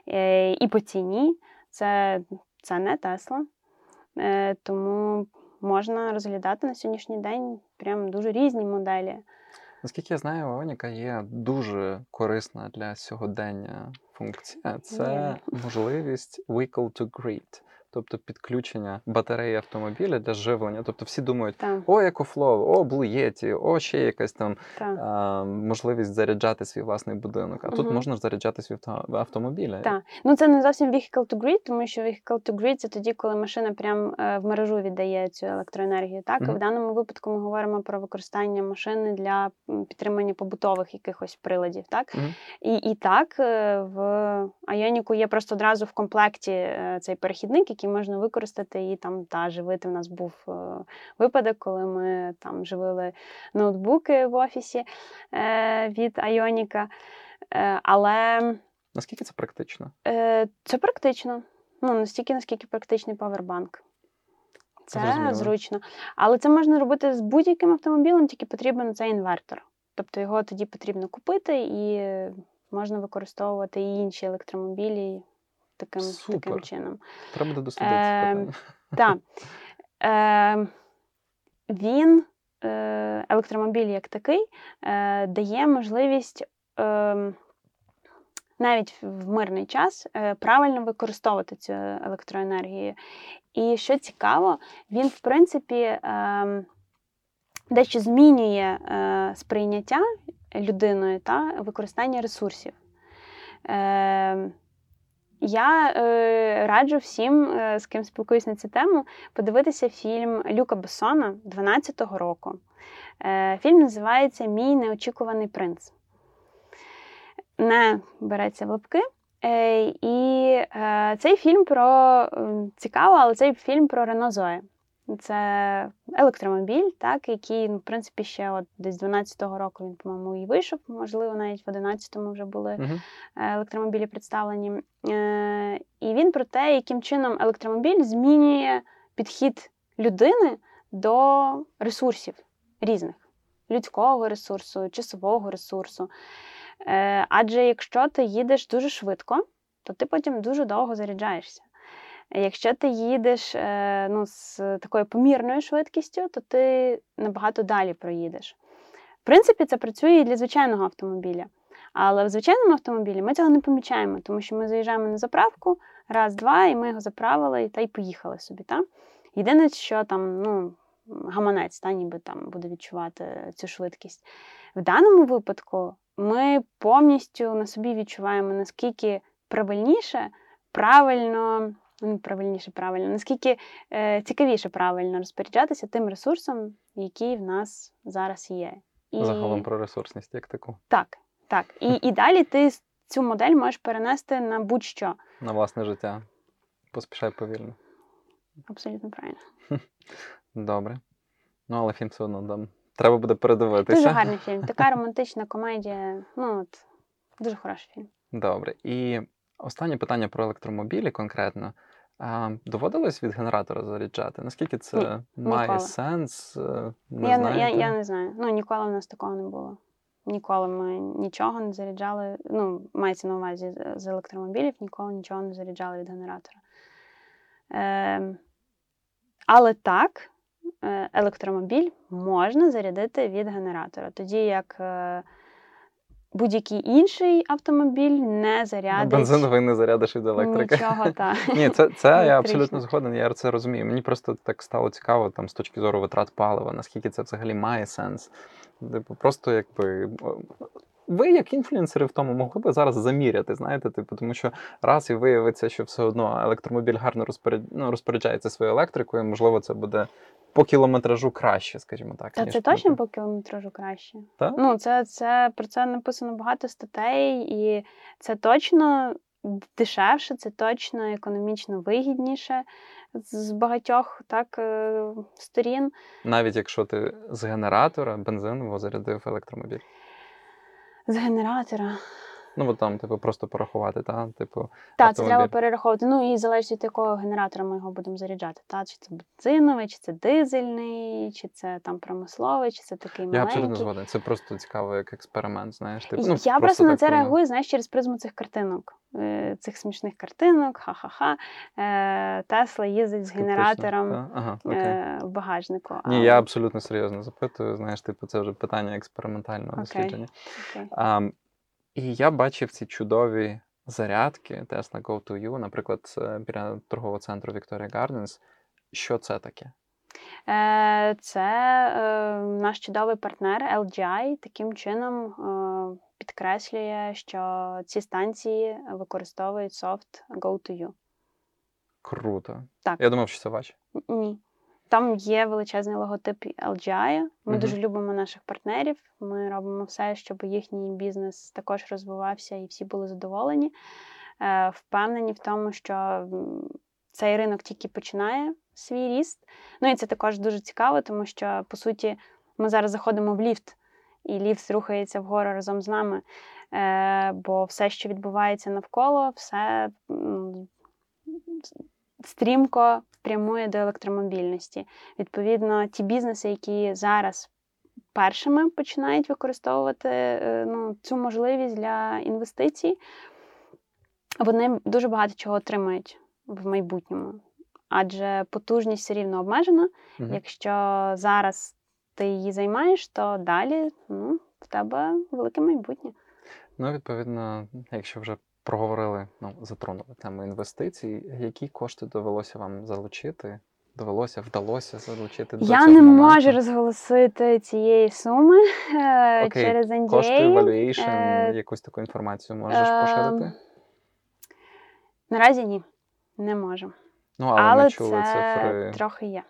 Е, І по ціні це, це не Тесла. Е, Тому можна розглядати на сьогоднішній день прям дуже різні моделі. Наскільки я знаю, Ioniq'а є дуже корисна для сьогодення функція. Це можливість vehicle to grid, тобто підключення батареї автомобіля для живлення. Тобто всі думають, Так, о, EcoFlow, о, Bluetti, о, ще якась там а, можливість заряджати свій власний будинок. А тут можна ж заряджати свій авто- автомобіль. Так. Ну це не зовсім vehicle to grid, тому що vehicle to grid це тоді, коли машина прям е, в мережу віддає цю електроенергію. Так, Мгм. в даному випадку ми говоримо про використання машини для підтримання побутових якихось приладів. Так, Мгм. і, і так е, в Айоніку є просто одразу в комплекті е, цей перехідник, який можна використати і там та живити. У нас був е, випадок, коли ми там живили ноутбуки в офісі е, від Айоніка. Е, але Наскільки це практично? Це практично. Ну, настільки, наскільки практичний павербанк. Це Зрозуміло. зручно. Але це можна робити з будь-яким автомобілем, тільки потрібен цей інвертор. Тобто його тоді потрібно купити і можна використовувати і інші електромобілі таким, таким чином. Треба буде дослідити Ем, питання. <laughs> Так. Е, він, е, електромобіль як такий, е, дає можливість е, навіть в мирний час е, правильно використовувати цю електроенергію. І що цікаво, він, в принципі, е, дещо змінює е, сприйняття людиною та використання ресурсів. Я е, раджу всім, е, з ким спілкуюсь на цю тему, подивитися фільм Люка Бессона 12-го року. Е, фільм називається Мій неочікуваний принц. Не береться в лапки. Е, і е, цей фільм про цікаво, але цей фільм про Рено Зоe. Це електромобіль, так, який, ну, в принципі, ще от десь 12-го року він, по-моєму, і вийшов, можливо, навіть в 11-му вже були е, електромобілі представлені. Е, І він про те, яким чином електромобіль змінює підхід людини до ресурсів різних: людського ресурсу, часового ресурсу. Е, Адже якщо ти їдеш дуже швидко, то ти потім дуже довго заряджаєшся. Якщо ти їдеш е, ну, з такою помірною швидкістю, то ти набагато далі проїдеш. В принципі, це працює і для звичайного автомобіля. Але в звичайному автомобілі ми цього не помічаємо, тому що ми заїжджаємо на заправку, раз, два, і ми його заправили та й поїхали собі. Та? Єдине, що там ну, гаманець та, ніби там буде відчувати цю швидкість. В даному випадку ми повністю на собі відчуваємо, наскільки правильніше, правильно, правильніше, правильно, наскільки е, цікавіше правильно розпоряджатися тим ресурсом, який в нас зараз є. І... Загалом про ресурсність, як таку. Так, так. І, <laughs> і далі ти цю модель можеш перенести на будь-що. На власне життя. Поспішай повільно. Абсолютно правильно. <laughs> Добре. Ну, але фільм все одно там. Треба буде передивитися. Дуже гарний <laughs> фільм. Така романтична комедія. Ну, от, дуже хороший фільм. Добре. І останнє питання про електромобілі конкретно. А, Доводилось від генератора заряджати? Наскільки це Ні, має ніколи. сенс? Е, не я, я, я не знаю. Ну, ніколи в нас такого не було. Ніколи ми нічого не заряджали. Ну, мається на увазі з електромобілів, ніколи нічого не заряджали від генератора. Е, Але так, е, електромобіль можна зарядити від генератора. Тоді як е, будь-який інший автомобіль не зарядить. Бензиновий не зарядиш від електрики. Нічого, та. <laughs> Ні, це це я абсолютно згоден, я це розумію. Мені просто так стало цікаво там з точки зору витрат палива, наскільки це взагалі має сенс. Типу, просто якби. Ви, як інфлюенсери в тому, могли би зараз заміряти, знаєте, типу, тому що раз і виявиться, що все одно електромобіль гарно ну, розпоряджається своєю електрикою, можливо, це буде по кілометражу краще, скажімо так. Та це точно по кілометражу краще. Так? Ну, це, це про це написано багато статей, і це точно дешевше, це точно економічно вигідніше з багатьох так е, сторін. Навіть якщо ти з генератора бензинового зарядив електромобіль. З генератора. Ну, от там, типу, просто порахувати, та? Типу, Так, це треба перераховувати. Ну і залежить від якого генератора ми його будемо заряджати. Та? Чи це бензиновий, чи це дизельний, чи це там промисловий, чи це такий маленький. Я абсолютно згоден. Це просто цікаво, як експеримент. знаєш. Типу, ну, Я просто на це реагую, знаєш, через призму цих картинок, е, цих смішних картинок, ха-ха-ха. Е, Тесла їздить з генератором ага, е, в багажнику. Ні, я абсолютно серйозно запитую. Знаєш, типу, це вже питання експериментального дослідження. Okay. І я бачив ці чудові зарядки Tesla Go to You, наприклад, біля торгового центру Victoria Gardens. Що це таке? Е, це е, наш чудовий партнер LGI таким чином е, підкреслює, що ці станції використовують софт Go to You. Круто. Так. Я думав, що це ваші. Ні. Там є величезний логотип LGI. Ми uh-huh. дуже любимо наших партнерів. Ми робимо все, щоб їхній бізнес також розвивався і всі були задоволені. Е, Впевнені в тому, що цей ринок тільки починає свій ріст. Ну і це також дуже цікаво, тому що по суті ми зараз заходимо в ліфт, і ліфт рухається вгору разом з нами. Е, Бо все, що відбувається навколо, все стрімко прямує до електромобільності. Відповідно, ті бізнеси, які зараз першими починають використовувати е, ну, цю можливість для інвестицій, вони дуже багато чого отримають в майбутньому. Адже потужність все рівно обмежена. Угу. Якщо зараз ти її займаєш, то далі ну, в тебе велике майбутнє. Ну, відповідно, якщо вже проговорили, ну, затронули тему інвестицій. Які кошти довелося вам залучити? Довелося, вдалося залучити до Я цього не моменту? можу розголосити цієї суми е, Окей. через NDA. Кошти, valuation, е... якусь таку інформацію можеш е... поширити? Наразі ні, не можу. Ну, але, але ми чули це цифри. трохи є.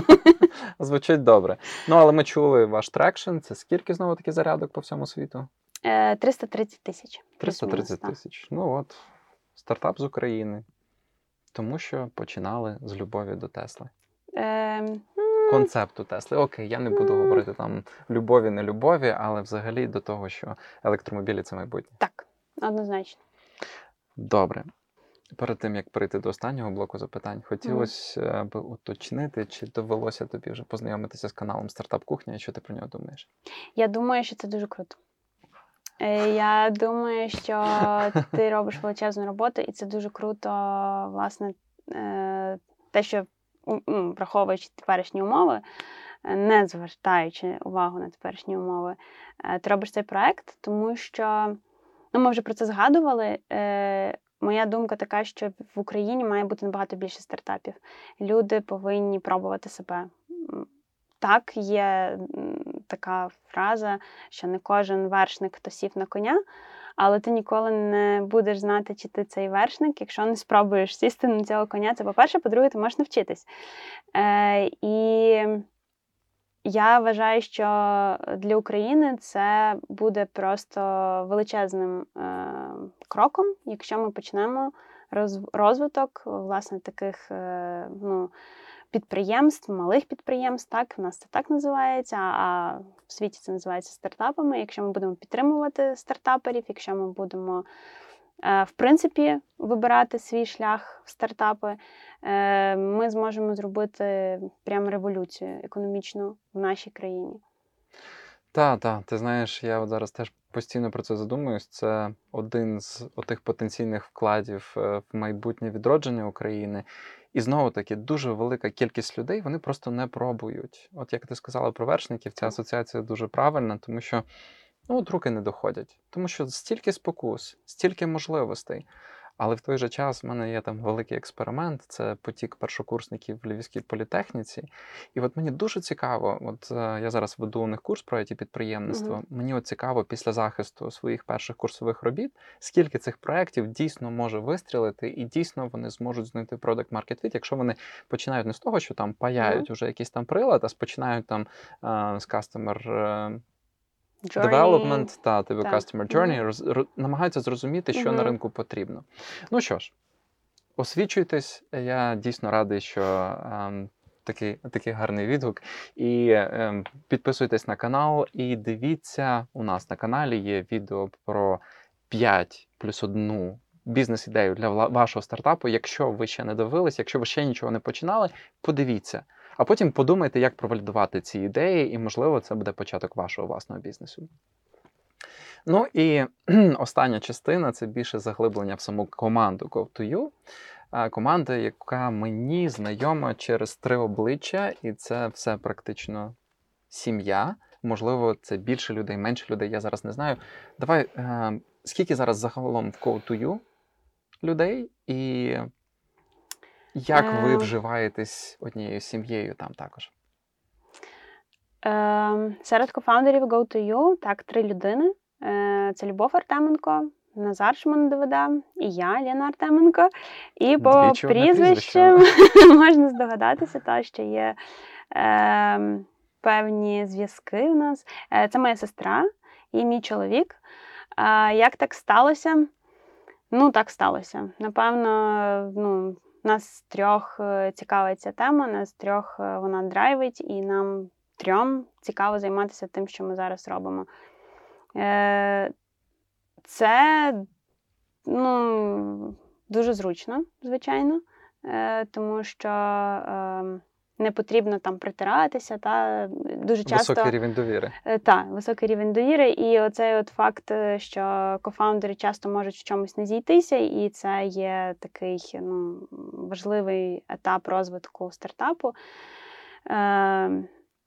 <laughs> Звучить добре. Ну, але ми чули ваш трекшн. Це скільки знову таки зарядок по всьому світу? 330 е, тисяч. 330 тисяч. Ну от, стартап з України. Тому що починали з любові до Тесли. Е, Концепту Тесли. Окей, я не буду говорити там любові, не любові, але взагалі до того, що електромобілі це майбутнє. Так, однозначно. Добре. Перед тим як перейти до останнього блоку запитань, хотілося mm. б уточнити, чи довелося тобі вже познайомитися з каналом Стартап Кухня і що ти про нього думаєш? Я думаю, що це дуже круто. Е, я думаю, що ти робиш величезну роботу, і це дуже круто, власне, е, те, що враховуючи теперішні умови, не звертаючи увагу на теперішні умови, е, ти робиш цей проект, тому що ну, ми вже про це згадували. Моя думка така, що в Україні має бути набагато більше стартапів. Люди повинні пробувати себе. Так, є така фраза, що не кожен вершник хто сів на коня, але ти ніколи не будеш знати, чи ти цей вершник, якщо не спробуєш сісти на цього коня. Це по-перше, по-друге, ти можеш навчитись. Е, І я вважаю, що для України це буде просто величезним е, кроком, якщо ми почнемо розвиток власне таких е, ну, підприємств, малих підприємств. Так, в нас це так називається. А в світі це називається стартапами. Якщо ми будемо підтримувати стартаперів, якщо ми будемо е, в принципі вибирати свій шлях в стартапи, е, ми зможемо зробити прямо революцію економічну в нашій країні. Так, так, ти знаєш, я от зараз теж постійно про це задумуюсь. Це один з отих потенційних вкладів е, в майбутнє відродження України. І знову таки дуже велика кількість людей вони просто не пробують. От як ти сказала про вершників, ця асоціація дуже правильна, тому що ну, от руки не доходять, тому що стільки спокус, стільки можливостей. Але в той же час в мене є там великий експеримент, це потік першокурсників в Львівській політехніці. І от мені дуже цікаво, от е, я зараз веду у них курс про it підприємництво. Mm-hmm. Мені от цікаво після захисту своїх перших курсових робіт, скільки цих проєктів дійсно може вистрілити, і дійсно вони зможуть знайти продакт market fit, якщо вони починають не з того, що там паяють mm-hmm. уже якийсь там прилад, а починають там е, з customer е, Journey. Development та типу Customer Journey mm-hmm. роз, намагаються зрозуміти, що mm-hmm. на ринку потрібно. Ну що ж, освічуйтесь, я дійсно радий, що ем, такий такий гарний відгук. І ем, підписуйтесь на канал, і дивіться, у нас на каналі є відео про 5 плюс одну бізнес-ідею для вашого стартапу. Якщо ви ще не дивились, якщо ви ще нічого не починали, подивіться. А потім подумайте, як провалідувати ці ідеї, і, можливо, це буде початок вашого власного бізнесу. Ну і остання частина це більше заглиблення в саму команду Go2U. Команда, яка мені знайома через три обличчя, і це все практично сім'я. Можливо, це більше людей, менше людей, я зараз не знаю. Давай, е, скільки зараз загалом в Go2U людей, і як ви ем. вживаєтесь однією сім'єю там також? Е, серед кофаундерів Go2You так, три людини. Е, це Любов Артеменко, Назар Шмандовида і я, Ліна Артеменко. І по прізвищам <laughs> можна здогадатися, та, що є е, певні зв'язки у нас. Е, це моя сестра і мій чоловік. Е, як так сталося? Ну, так сталося. Напевно, ну. Нас трьох цікава цікавить ця тема, нас трьох е, вона драйвить, і нам трьом цікаво займатися тим, що ми зараз робимо. Е, це ну, дуже зручно, звичайно, тому що ем, не потрібно там притиратися. Та дуже часто Високий рівень довіри. Е, так, високий рівень довіри. І оцей от факт, е, що кофаундери часто можуть в чомусь не зійтися, і це є такий ну, важливий етап розвитку стартапу. Е,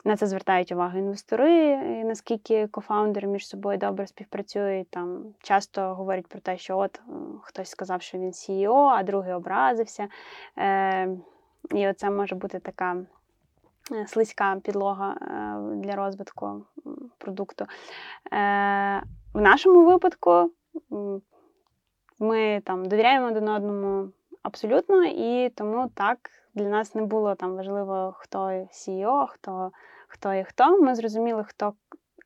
на це звертають увагу інвестори, і наскільки кофаундери між собою добре співпрацюють. Там часто говорять про те, що от хтось сказав, що він CEO, а другий образився. І оце може бути така е, слизька підлога е, для розвитку продукту. Е, в нашому випадку ми там довіряємо один одному абсолютно, і тому так для нас не було там важливо, хто CEO, хто хто є хто. Ми зрозуміли, хто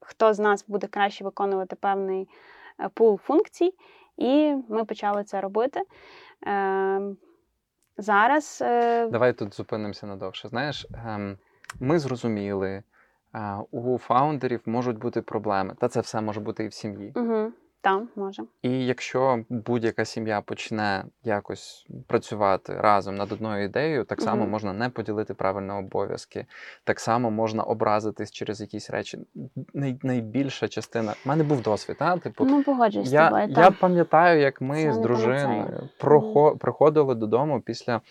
хто з нас буде краще виконувати певний пул функцій, і ми почали це робити. Зараз. Е... Давай тут зупинимося надовше. Знаєш, ем, ми зрозуміли, е, у фаундерів можуть бути проблеми, та це все може бути і в сім'ї. Угу. Так, може. І якщо будь-яка сім'я почне якось працювати разом над одною ідеєю, так само угу. можна не поділити правильно обов'язки, так само можна образитись через якісь речі. Най- найбільша частина У мене був досвід. А? Типу, ну, погоджуюсь я, з тобою. Я пам'ятаю, як ми Це з дружиною прохо- приходили додому після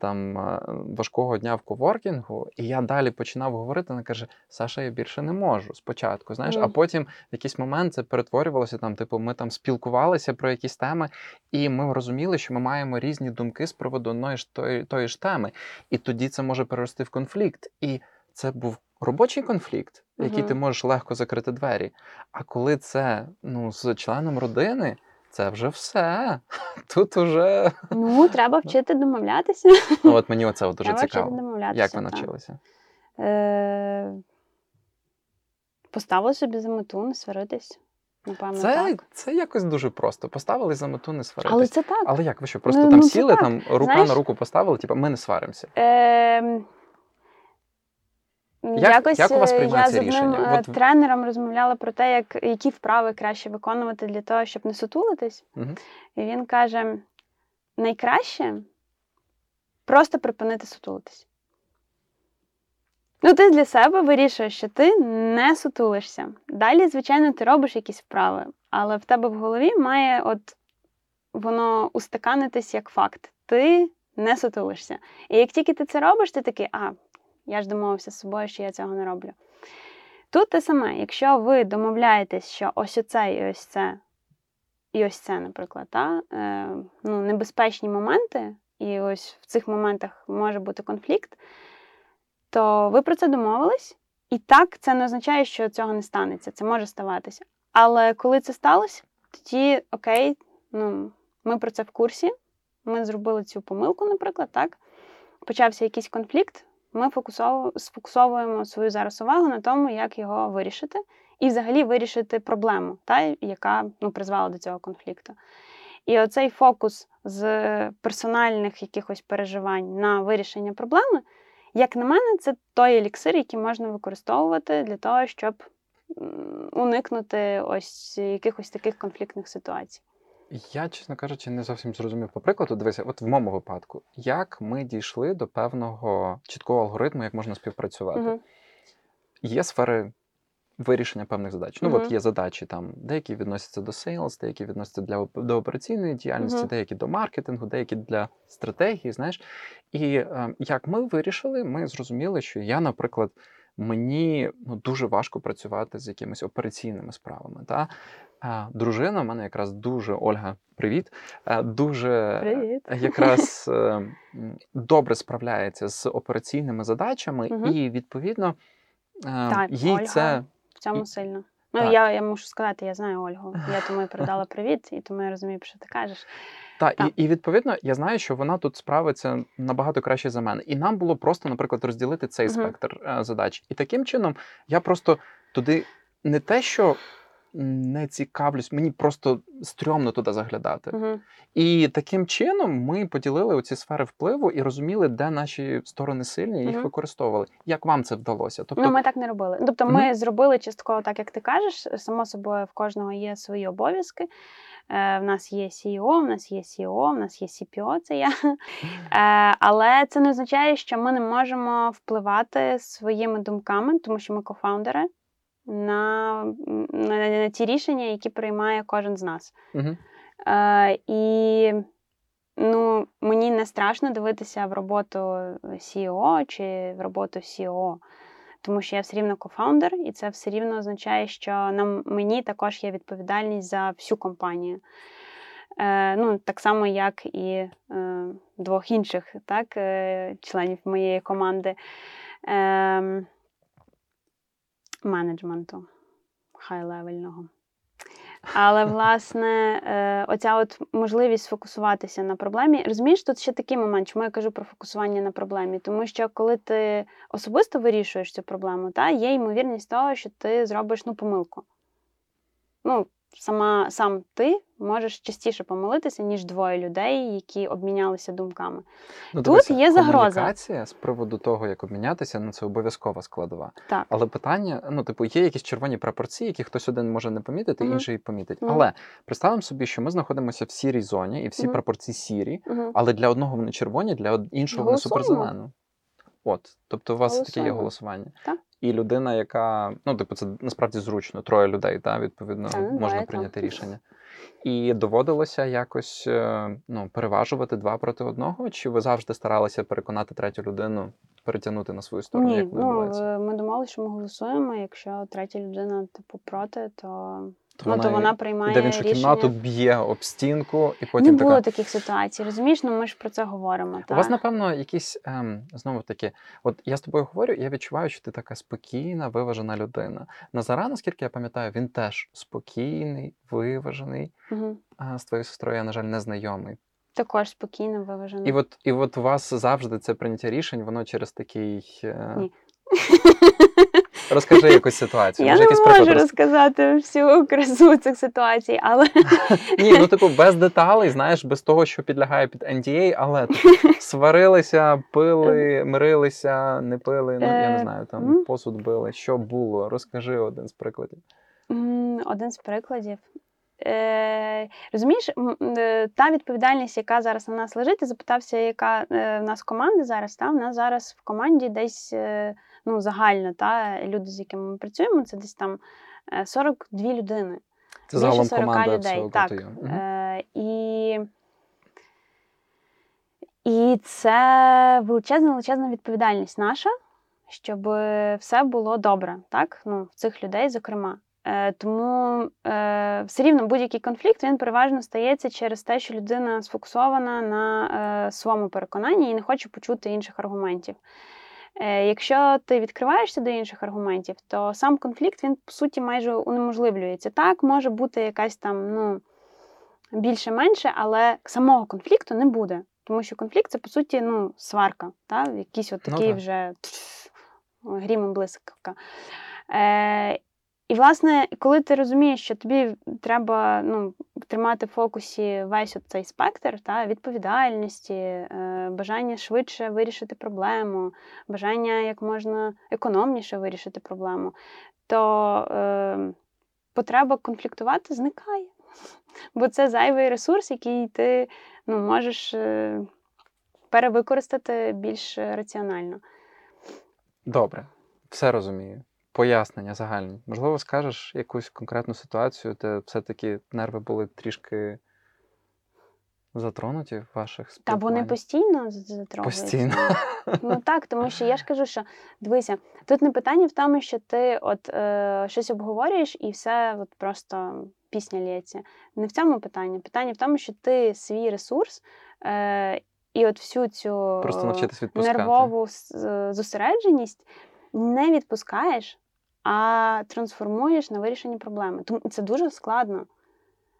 там е, важкого дня в коворкінгу, і я далі починав говорити. Вона каже: Саша, я більше не можу спочатку. Знаєш, mm. а потім в якийсь момент це перетворювалося там. Типу, ми там спілкувалися про якісь теми, і ми розуміли, що ми маємо різні думки з приводу одної ж тої, тої ж теми, і тоді це може перерости в конфлікт. І це був робочий конфлікт. в якій ти можеш легко закрити двері. А коли це ну, з членом родини, це вже все. <laughs> Тут уже. Ну, треба <laughs> вчити домовлятися. Ну, от мені оце от дуже Треба вчити цікаво. домовлятися. Як ви навчилися? Е, Поставили собі за мету не сваритись. Напевно, Це, так. це якось дуже просто. Поставили за мету не сваритись. Але це так. Але як ви що? Просто Ну, там ну, сіли, так. там рука Знаєш- на руку поставили, типу, ми не сваримося. Е, Якось як у вас е, я з одним рішення? е, тренером розмовляла про те, як, які вправи краще виконувати для того, щоб не сутулитись. Мгм. І він каже: найкраще просто припинити сутулитись. Ну, ти для себе вирішуєш, що ти не сутулишся. Далі, звичайно, ти робиш якісь вправи, але в тебе в голові має от воно устаканитись як факт. Ти не сутулишся. І як тільки ти це робиш, ти такий, а, я ж домовився з собою, що я цього не роблю. Тут те саме, якщо ви домовляєтесь, що ось оце і ось це, і ось це, наприклад, та, е, ну, небезпечні моменти, і ось в цих моментах може бути конфлікт, то ви про це домовились, і так це не означає, що цього не станеться. Це може ставатися. Але коли це сталося, тоді окей, ну, ми про це в курсі, ми зробили цю помилку, наприклад, так. Почався якийсь конфлікт, ми сфокусовуємо свою зараз увагу на тому, як його вирішити, і взагалі вирішити проблему, та, яка ну, призвела до цього конфлікту. І оцей фокус з персональних якихось переживань на вирішення проблеми, як на мене, це той еліксир, який можна використовувати для того, щоб уникнути ось якихось таких конфліктних ситуацій. Я, чесно кажучи, не зовсім зрозумів по прикладу. Дивися, от в моєму випадку, як ми дійшли до певного чіткого алгоритму, як можна співпрацювати. Мгм. Є сфери вирішення певних задач. Ну, от є задачі там, деякі відносяться до sales, деякі відносяться для до операційної діяльності, Мгм. деякі до маркетингу, деякі для стратегії. Знаєш, і е, як ми вирішили, ми зрозуміли, що я, наприклад, мені ну, дуже важко працювати з якимись операційними справами. Та? Дружина в мене якраз дуже Ольга, привіт. е, Дуже Привіт. якраз <laughs> е, добре справляється з операційними задачами, Мгм. і відповідно е, Так, їй Ольга. це В цьому сильно. Ну, Так. я, я мушу сказати, я знаю Ольгу. Я тому і передала <laughs> привіт, і тому я розумію, що ти кажеш. та Так. і, і відповідно я знаю, що вона тут справиться набагато краще за мене. І нам було просто, наприклад, розділити цей Мгм. спектр е, задач. І таким чином я просто туди не те, що не цікавлюсь, мені просто стрьомно туди заглядати. Угу. І таким чином ми поділили оці сфери впливу і розуміли, де наші сторони сильні, і їх Мгм. використовували. Як вам це вдалося? Тобто, Ну, ми так не робили. Тобто, ми зробили частково так, як ти кажеш. Само собою, в кожного є свої обов'язки. Е, в нас є CEO, в нас є CEO, в нас є CPO, це я. <laughs> Е, але це не означає, що ми не можемо впливати своїми думками, тому що ми кофаундери, на, на, на ті рішення, які приймає кожен з нас. Мгм. Е, і ну, мені не страшно дивитися в роботу CEO чи в роботу CEO, тому що я все рівно кофаундер, і це все рівно означає, що на мені також є відповідальність за всю компанію. Е, ну, так само, як і е, двох інших так, е, членів моєї команди е, менеджменту хай-левельного. Але, власне, е, оця от можливість сфокусуватися на проблемі. Розумієш, тут ще такий момент, чому я кажу про фокусування на проблемі. Тому що коли ти особисто вирішуєш цю проблему, та, є ймовірність того, що ти зробиш ну, помилку. Ну, сама, сам ти можеш частіше помилитися, ніж двоє людей, які обмінялися думками. Ну, Тут є загроза. Комунікація з приводу того, як обмінятися, ну це обов'язкова складова. Так. Але питання: ну, типу, є якісь червоні прапорці, які хтось один може не помітити, Мгм. інший помітить. Мгм. Але представимо собі, що ми знаходимося в сірій зоні, і всі Мгм. прапорці сірі, але для одного вони червоні, для іншого вони суперзелено. От, тобто, у вас таке є голосування. Так. І людина, яка ну, типу, це насправді зручно, троє людей, та, відповідно, Та, ну, можна давай, прийняти так. рішення. І доводилося якось е, ну, переважувати два проти одного, чи ви завжди старалися переконати третю людину перетягнути на свою сторону? Ні, як ну, відбувається? е, ми домовилися, що ми голосуємо. Якщо третя людина типу проти, то ну, то вона приймає йде в іншу рішення. кімнату, б'є об стінку, і потім Не було така. таких ситуацій, розумієш? Ну ми ж про це говоримо. У так. вас, напевно, якісь ем, знову таки, от я з тобою говорю, і я відчуваю, що ти така спокійна, виважена людина. Назара, наскільки я пам'ятаю, він теж спокійний, виважений. Мгм. А з твоєю сестрою я, на жаль, не знайомий. Також спокійно виважено. І от, і от у вас завжди це прийняття рішень, воно через такий. е, Ні. <laughs> Розкажи <laughs> якусь ситуацію. Я Може, не можу приклад розказати всю красу цих ситуацій, але <laughs> Ні, ну типу без деталей, знаєш, без того, що підлягає під NDA, але <laughs> сварилися, пили, мирилися, не пили. Ну я не Е, знаю, там посуд били. Що було? Розкажи один з прикладів. Один з прикладів. Е, розумієш, е, та відповідальність, яка зараз на нас лежить, ти запитався, яка е, в нас команда зараз. Та? В нас зараз в команді десь ну, загально, та? люди, з якими ми працюємо, це десь там е, 42 людини. Це Більше загалом 40 команда людей. Так. Е, і, і це величезна, величезна відповідальність наша, щоб все було добре, так? Ну, в цих людей, зокрема. Е, тому е, все рівно будь-який конфлікт він переважно стається через те, що людина сфокусована на е, своєму переконанні і не хоче почути інших аргументів. Е, якщо ти відкриваєшся до інших аргументів, то сам конфлікт він по суті майже унеможливлюється. Так, може бути якась там ну, більше-менше, але самого конфлікту не буде. Тому що конфлікт це по суті ну, сварка, та? якийсь от Ну такий так. вже грім і блискавка. Е, і, власне, коли ти розумієш, що тобі треба ну, тримати в фокусі весь цей спектр та, відповідальності, е, бажання швидше вирішити проблему, бажання як можна економніше вирішити проблему, то е, потреба конфліктувати зникає. <laughs> Бо це зайвий ресурс, який ти ну, можеш е, перевикористати більш раціонально. Добре, все розумію. Пояснення загальні. Можливо, скажеш якусь конкретну ситуацію, де все-таки нерви були трішки затронуті в ваших Та вони постійно з- затрогуються. Постійно. Ну так, тому що я ж кажу, що дивися, тут не питання в тому, що ти от е, щось обговорюєш і все от просто пісня лється. Не в цьому питання. Питання в тому, що ти свій ресурс е, і от всю цю Просто навчитись нервову зосередженість не відпускаєш, а трансформуєш на вирішення проблеми. Тому це дуже складно.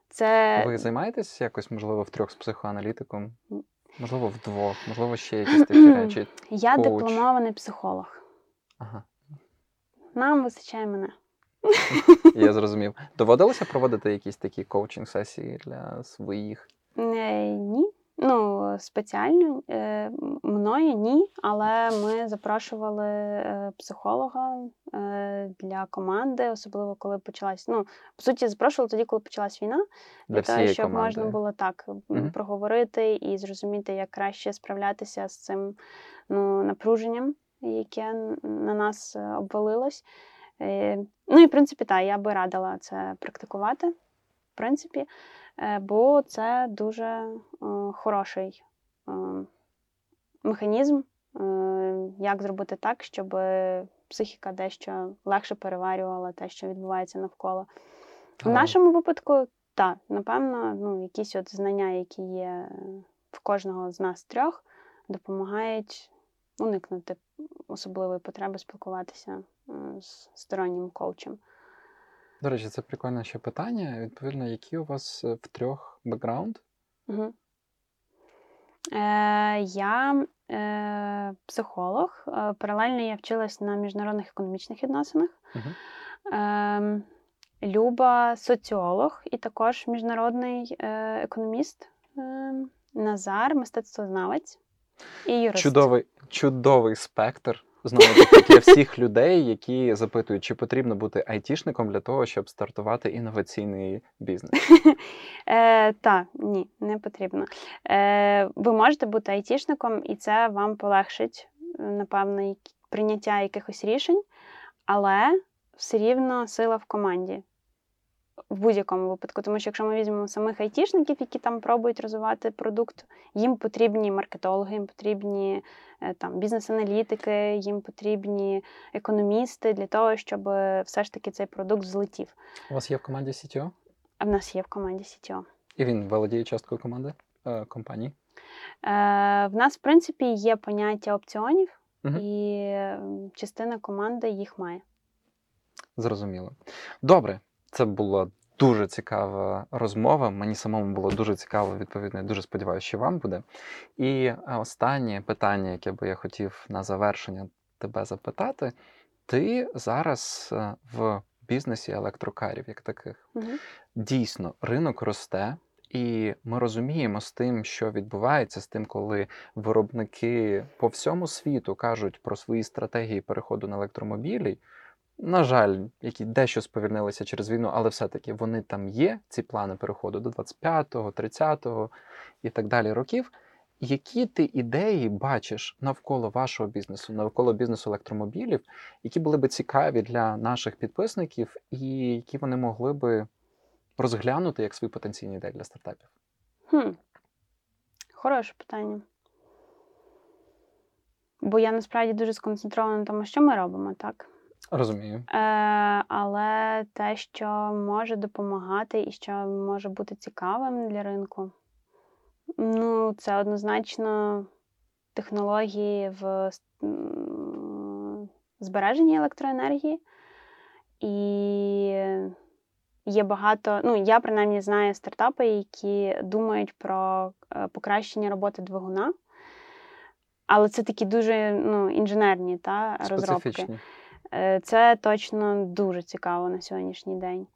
Це Ви займаєтесь якось, можливо, втрьох з психоаналітиком? Можливо, вдвох, можливо, ще якісь такі <clears throat> речі. я коуч. дипломований психолог. Ага, Нам вистачає мене. я зрозумів. Доводилося проводити якісь такі коучинг-сесії для своїх? Е, ні. Ну, спеціально е, мною ні, але ми запрошували е, психолога е, для команди, особливо коли почалась. Ну, по суті, запрошували тоді, коли почалась війна, Для для того, щоб команди. можна було так Мгм. проговорити і зрозуміти, як краще справлятися з цим ну, напруженням, яке на нас обвалилось. Ну і в принципі, так, я би радила це практикувати, в принципі, е, бо це дуже е, хороший е, механізм, як зробити так, щоб психіка дещо легше переварювала те, що відбувається навколо. В Ага. нашому випадку, так, напевно, ну, якісь от знання, які є в кожного з нас трьох, допомагають уникнути особливої потреби спілкуватися з стороннім коучем. До речі, це прикольне ще питання. Відповідно, який у вас е, в трьох бекграунд? Угу. Е, я е, психолог. Е, паралельно я вчилась на міжнародних економічних відносинах. Мгм. Е, Люба соціолог і також міжнародний е, економіст. Е, Назар, мистецтвознавець і юрист. Чудовий, чудовий спектр. Знову таки для всіх людей, які запитують, чи потрібно бути айтішником для того, щоб стартувати інноваційний бізнес. <laughs> Е, та, ні, не потрібно. Е, ви можете бути айтішником, і це вам полегшить, напевно, прийняття якихось рішень, але все рівно сила в команді. В будь-якому випадку. Тому що якщо ми візьмемо самих айтішників, які там пробують розвивати продукт, їм потрібні маркетологи, їм потрібні е, там бізнес-аналітики, їм потрібні економісти для того, щоб все ж таки цей продукт злетів. У вас є в команді CTO? А в нас є в команді CTO. І він володіє часткою команди е, компанії? Е, В нас, в принципі, є поняття опціонів, Мгм. і частина команди їх має. Зрозуміло. Добре, це була дуже цікава розмова. Мені самому було дуже цікаво, відповідно, я дуже сподіваюся, що вам буде. І е, останнє питання, яке би я хотів на завершення тебе запитати: ти зараз е, в бізнесі електрокарів, як таких. Мгм. Дійсно, ринок росте, і ми розуміємо з тим, що відбувається, з тим, коли виробники по всьому світу кажуть про свої стратегії переходу на електромобілі. На жаль, які дещо сповільнилися через війну, але все-таки вони там є, ці плани переходу до 25-го, 30-го і так далі років. Які ти ідеї бачиш навколо вашого бізнесу, навколо бізнесу електромобілів, які були би цікаві для наших підписників, і які вони могли би розглянути як свої потенційні ідеї для стартапів? Хм. Хороше питання. Бо я насправді дуже сконцентрована на тому, що ми робимо, так? Розумію. Е, але те, що може допомагати і що може бути цікавим для ринку, ну, це однозначно технології в збереженні електроенергії. І є багато, ну, я принаймні знаю стартапи, які думають про е, покращення роботи двигуна. Але це такі дуже ну, інженерні та, розробки. Е, Це точно дуже цікаво на сьогоднішній день.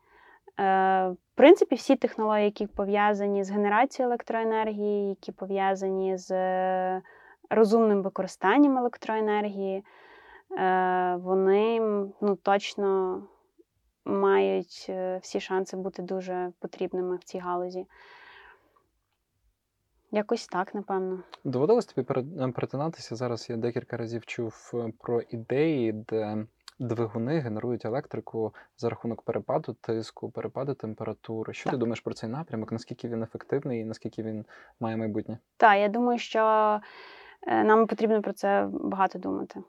Е, В принципі, всі технології, які пов'язані з генерацією електроенергії, які пов'язані з е, розумним використанням електроенергії, вони ну, точно мають всі шанси бути дуже потрібними в цій галузі. Якось так, напевно. Доводилось тобі перетинатися. Зараз я декілька разів чув про ідеї, де двигуни генерують електрику за рахунок перепаду тиску, перепаду температури. Що ти Так. думаєш про цей напрямок? Наскільки він ефективний і наскільки він має майбутнє? Так, я думаю, що е, нам потрібно про це багато думати.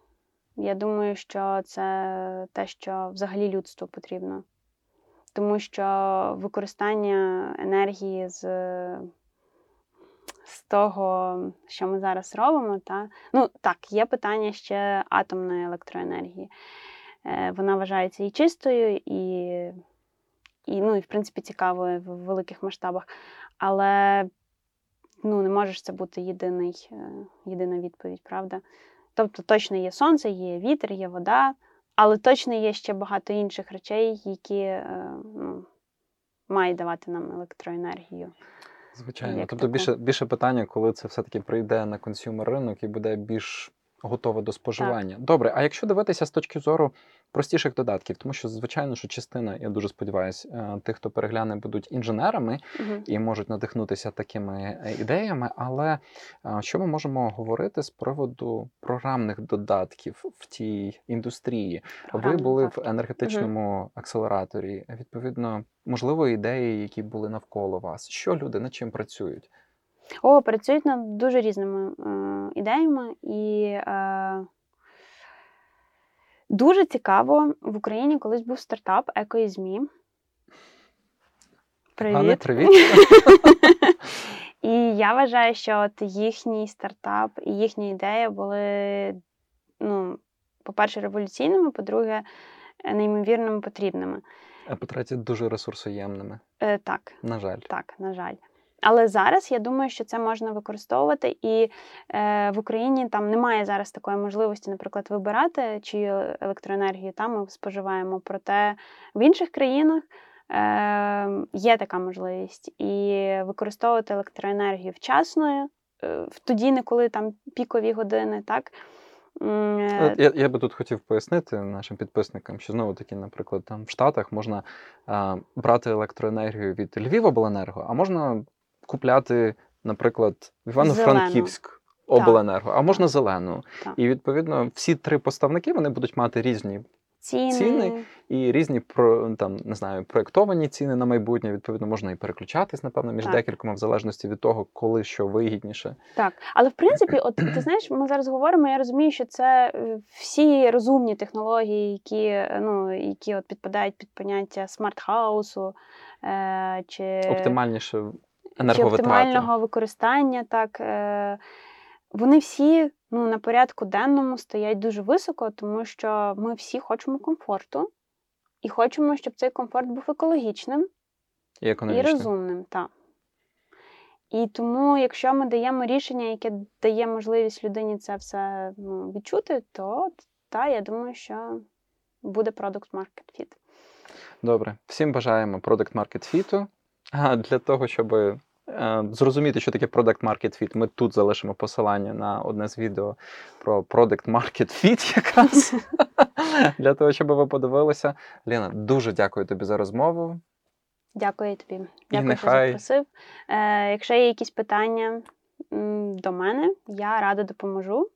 Я думаю, що це те, що взагалі людству потрібно. Тому що використання енергії з, з того, що ми зараз робимо, та, ну так, є питання ще атомної електроенергії. Е, Вона вважається і чистою, і, і, ну, і в принципі цікавою в великих масштабах. Але ну, не може це бути єдиний, е, єдина відповідь, правда? Тобто точно є сонце, є вітер, є вода, але точно є ще багато інших речей, які е, ну, мають давати нам електроенергію. Звичайно. Як тобто таку. більше, більше питання, коли це все-таки прийде на консюмер ринок і буде більш готове до споживання. Добре, а якщо дивитися з точки зору простіших додатків, тому що, звичайно, що частина, я дуже сподіваюся, тих, хто перегляне, будуть інженерами Угу. і можуть надихнутися такими е, ідеями. Але е, що ми можемо говорити з приводу програмних додатків в тій індустрії? Ви були в енергетичному акселераторі. Відповідно, можливо, ідеї, які були навколо вас. Що люди над чим працюють? О, працюють над дуже різними е, ідеями, і е, дуже цікаво в Україні колись був стартап «Ecoisme». Іване, Привіт. привіт. <laughs> І я вважаю, що от їхній стартап і їхня ідея були, ну, по-перше, революційними, по-друге, неймовірно потрібними. А по-третє, дуже ресурсоємними. Е, так, На жаль. так, на жаль. Але зараз я думаю, що це можна використовувати, і е, в Україні там немає зараз такої можливості, наприклад, вибирати чию електроенергію там ми споживаємо. Проте в інших країнах е, є така можливість і використовувати електроенергію вчасною, е, в тоді, не коли там пікові години, так. Е, Я, я би тут хотів пояснити нашим підписникам, що знову таки, наприклад, там в Штатах можна а, брати електроенергію від Львівобленерго, а можна купляти, наприклад, в Івано-Франківськ обленерго, а можна зелену. Так. І відповідно всі три поставники вони будуть мати різні ціни. ціни. і різні там не знаю, проєктовані ціни на майбутнє. Відповідно, можна і переключатись, напевно, між Так. декількома, в залежності від того, коли що вигідніше. Так, але в принципі, от ти знаєш, ми зараз говоримо. Я розумію, що це е, всі розумні технології, які е, ну які от підпадають під поняття smart house у е, чи, Оптимальніше чи оптимального використання. Так е, вони всі ну на порядку денному стоять дуже високо, тому що ми всі хочемо комфорту і хочемо, щоб цей комфорт був екологічним. і І розумним, так. І тому, якщо ми даємо рішення, яке дає можливість людині це все ну, відчути, то та, я думаю, що буде продукт market fit. Добре, всім бажаємо Product Market Fit. А для того, щоб е, зрозуміти, що таке Product Market Fit, ми тут залишимо посилання на одне з відео про Product Market Fit <laughs> якраз. <laughs> для того, щоб ви подивилися. Ліна, дуже дякую тобі за розмову. Дякую тобі. Дякую, нехай- що запросив. Е, якщо є якісь питання до мене, я рада допоможу.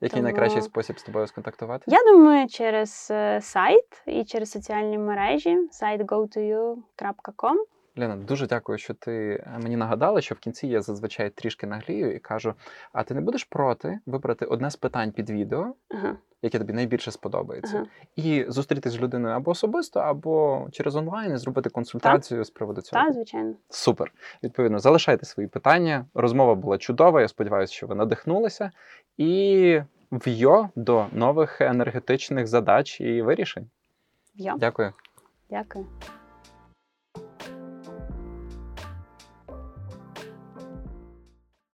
Який Тому- найкращий спосіб з тобою сконтактувати? Я думаю, через е, сайт і через соціальні мережі сайт go2you.com. Ліна, дуже дякую, що ти е, мені нагадала, що в кінці я зазвичай трішки наглію і кажу: а ти не будеш проти вибрати одне з питань під відео, Ага, яке тобі найбільше сподобається, ага. і зустрітись з людиною або особисто, або через онлайн і зробити консультацію з приводу цього. Так, звичайно. Супер. Відповідно, залишайте свої питання. Розмова була чудова. Я сподіваюся, що ви надихнулися. І вйо до нових енергетичних задач і вирішень. Йо, Дякую. дякую.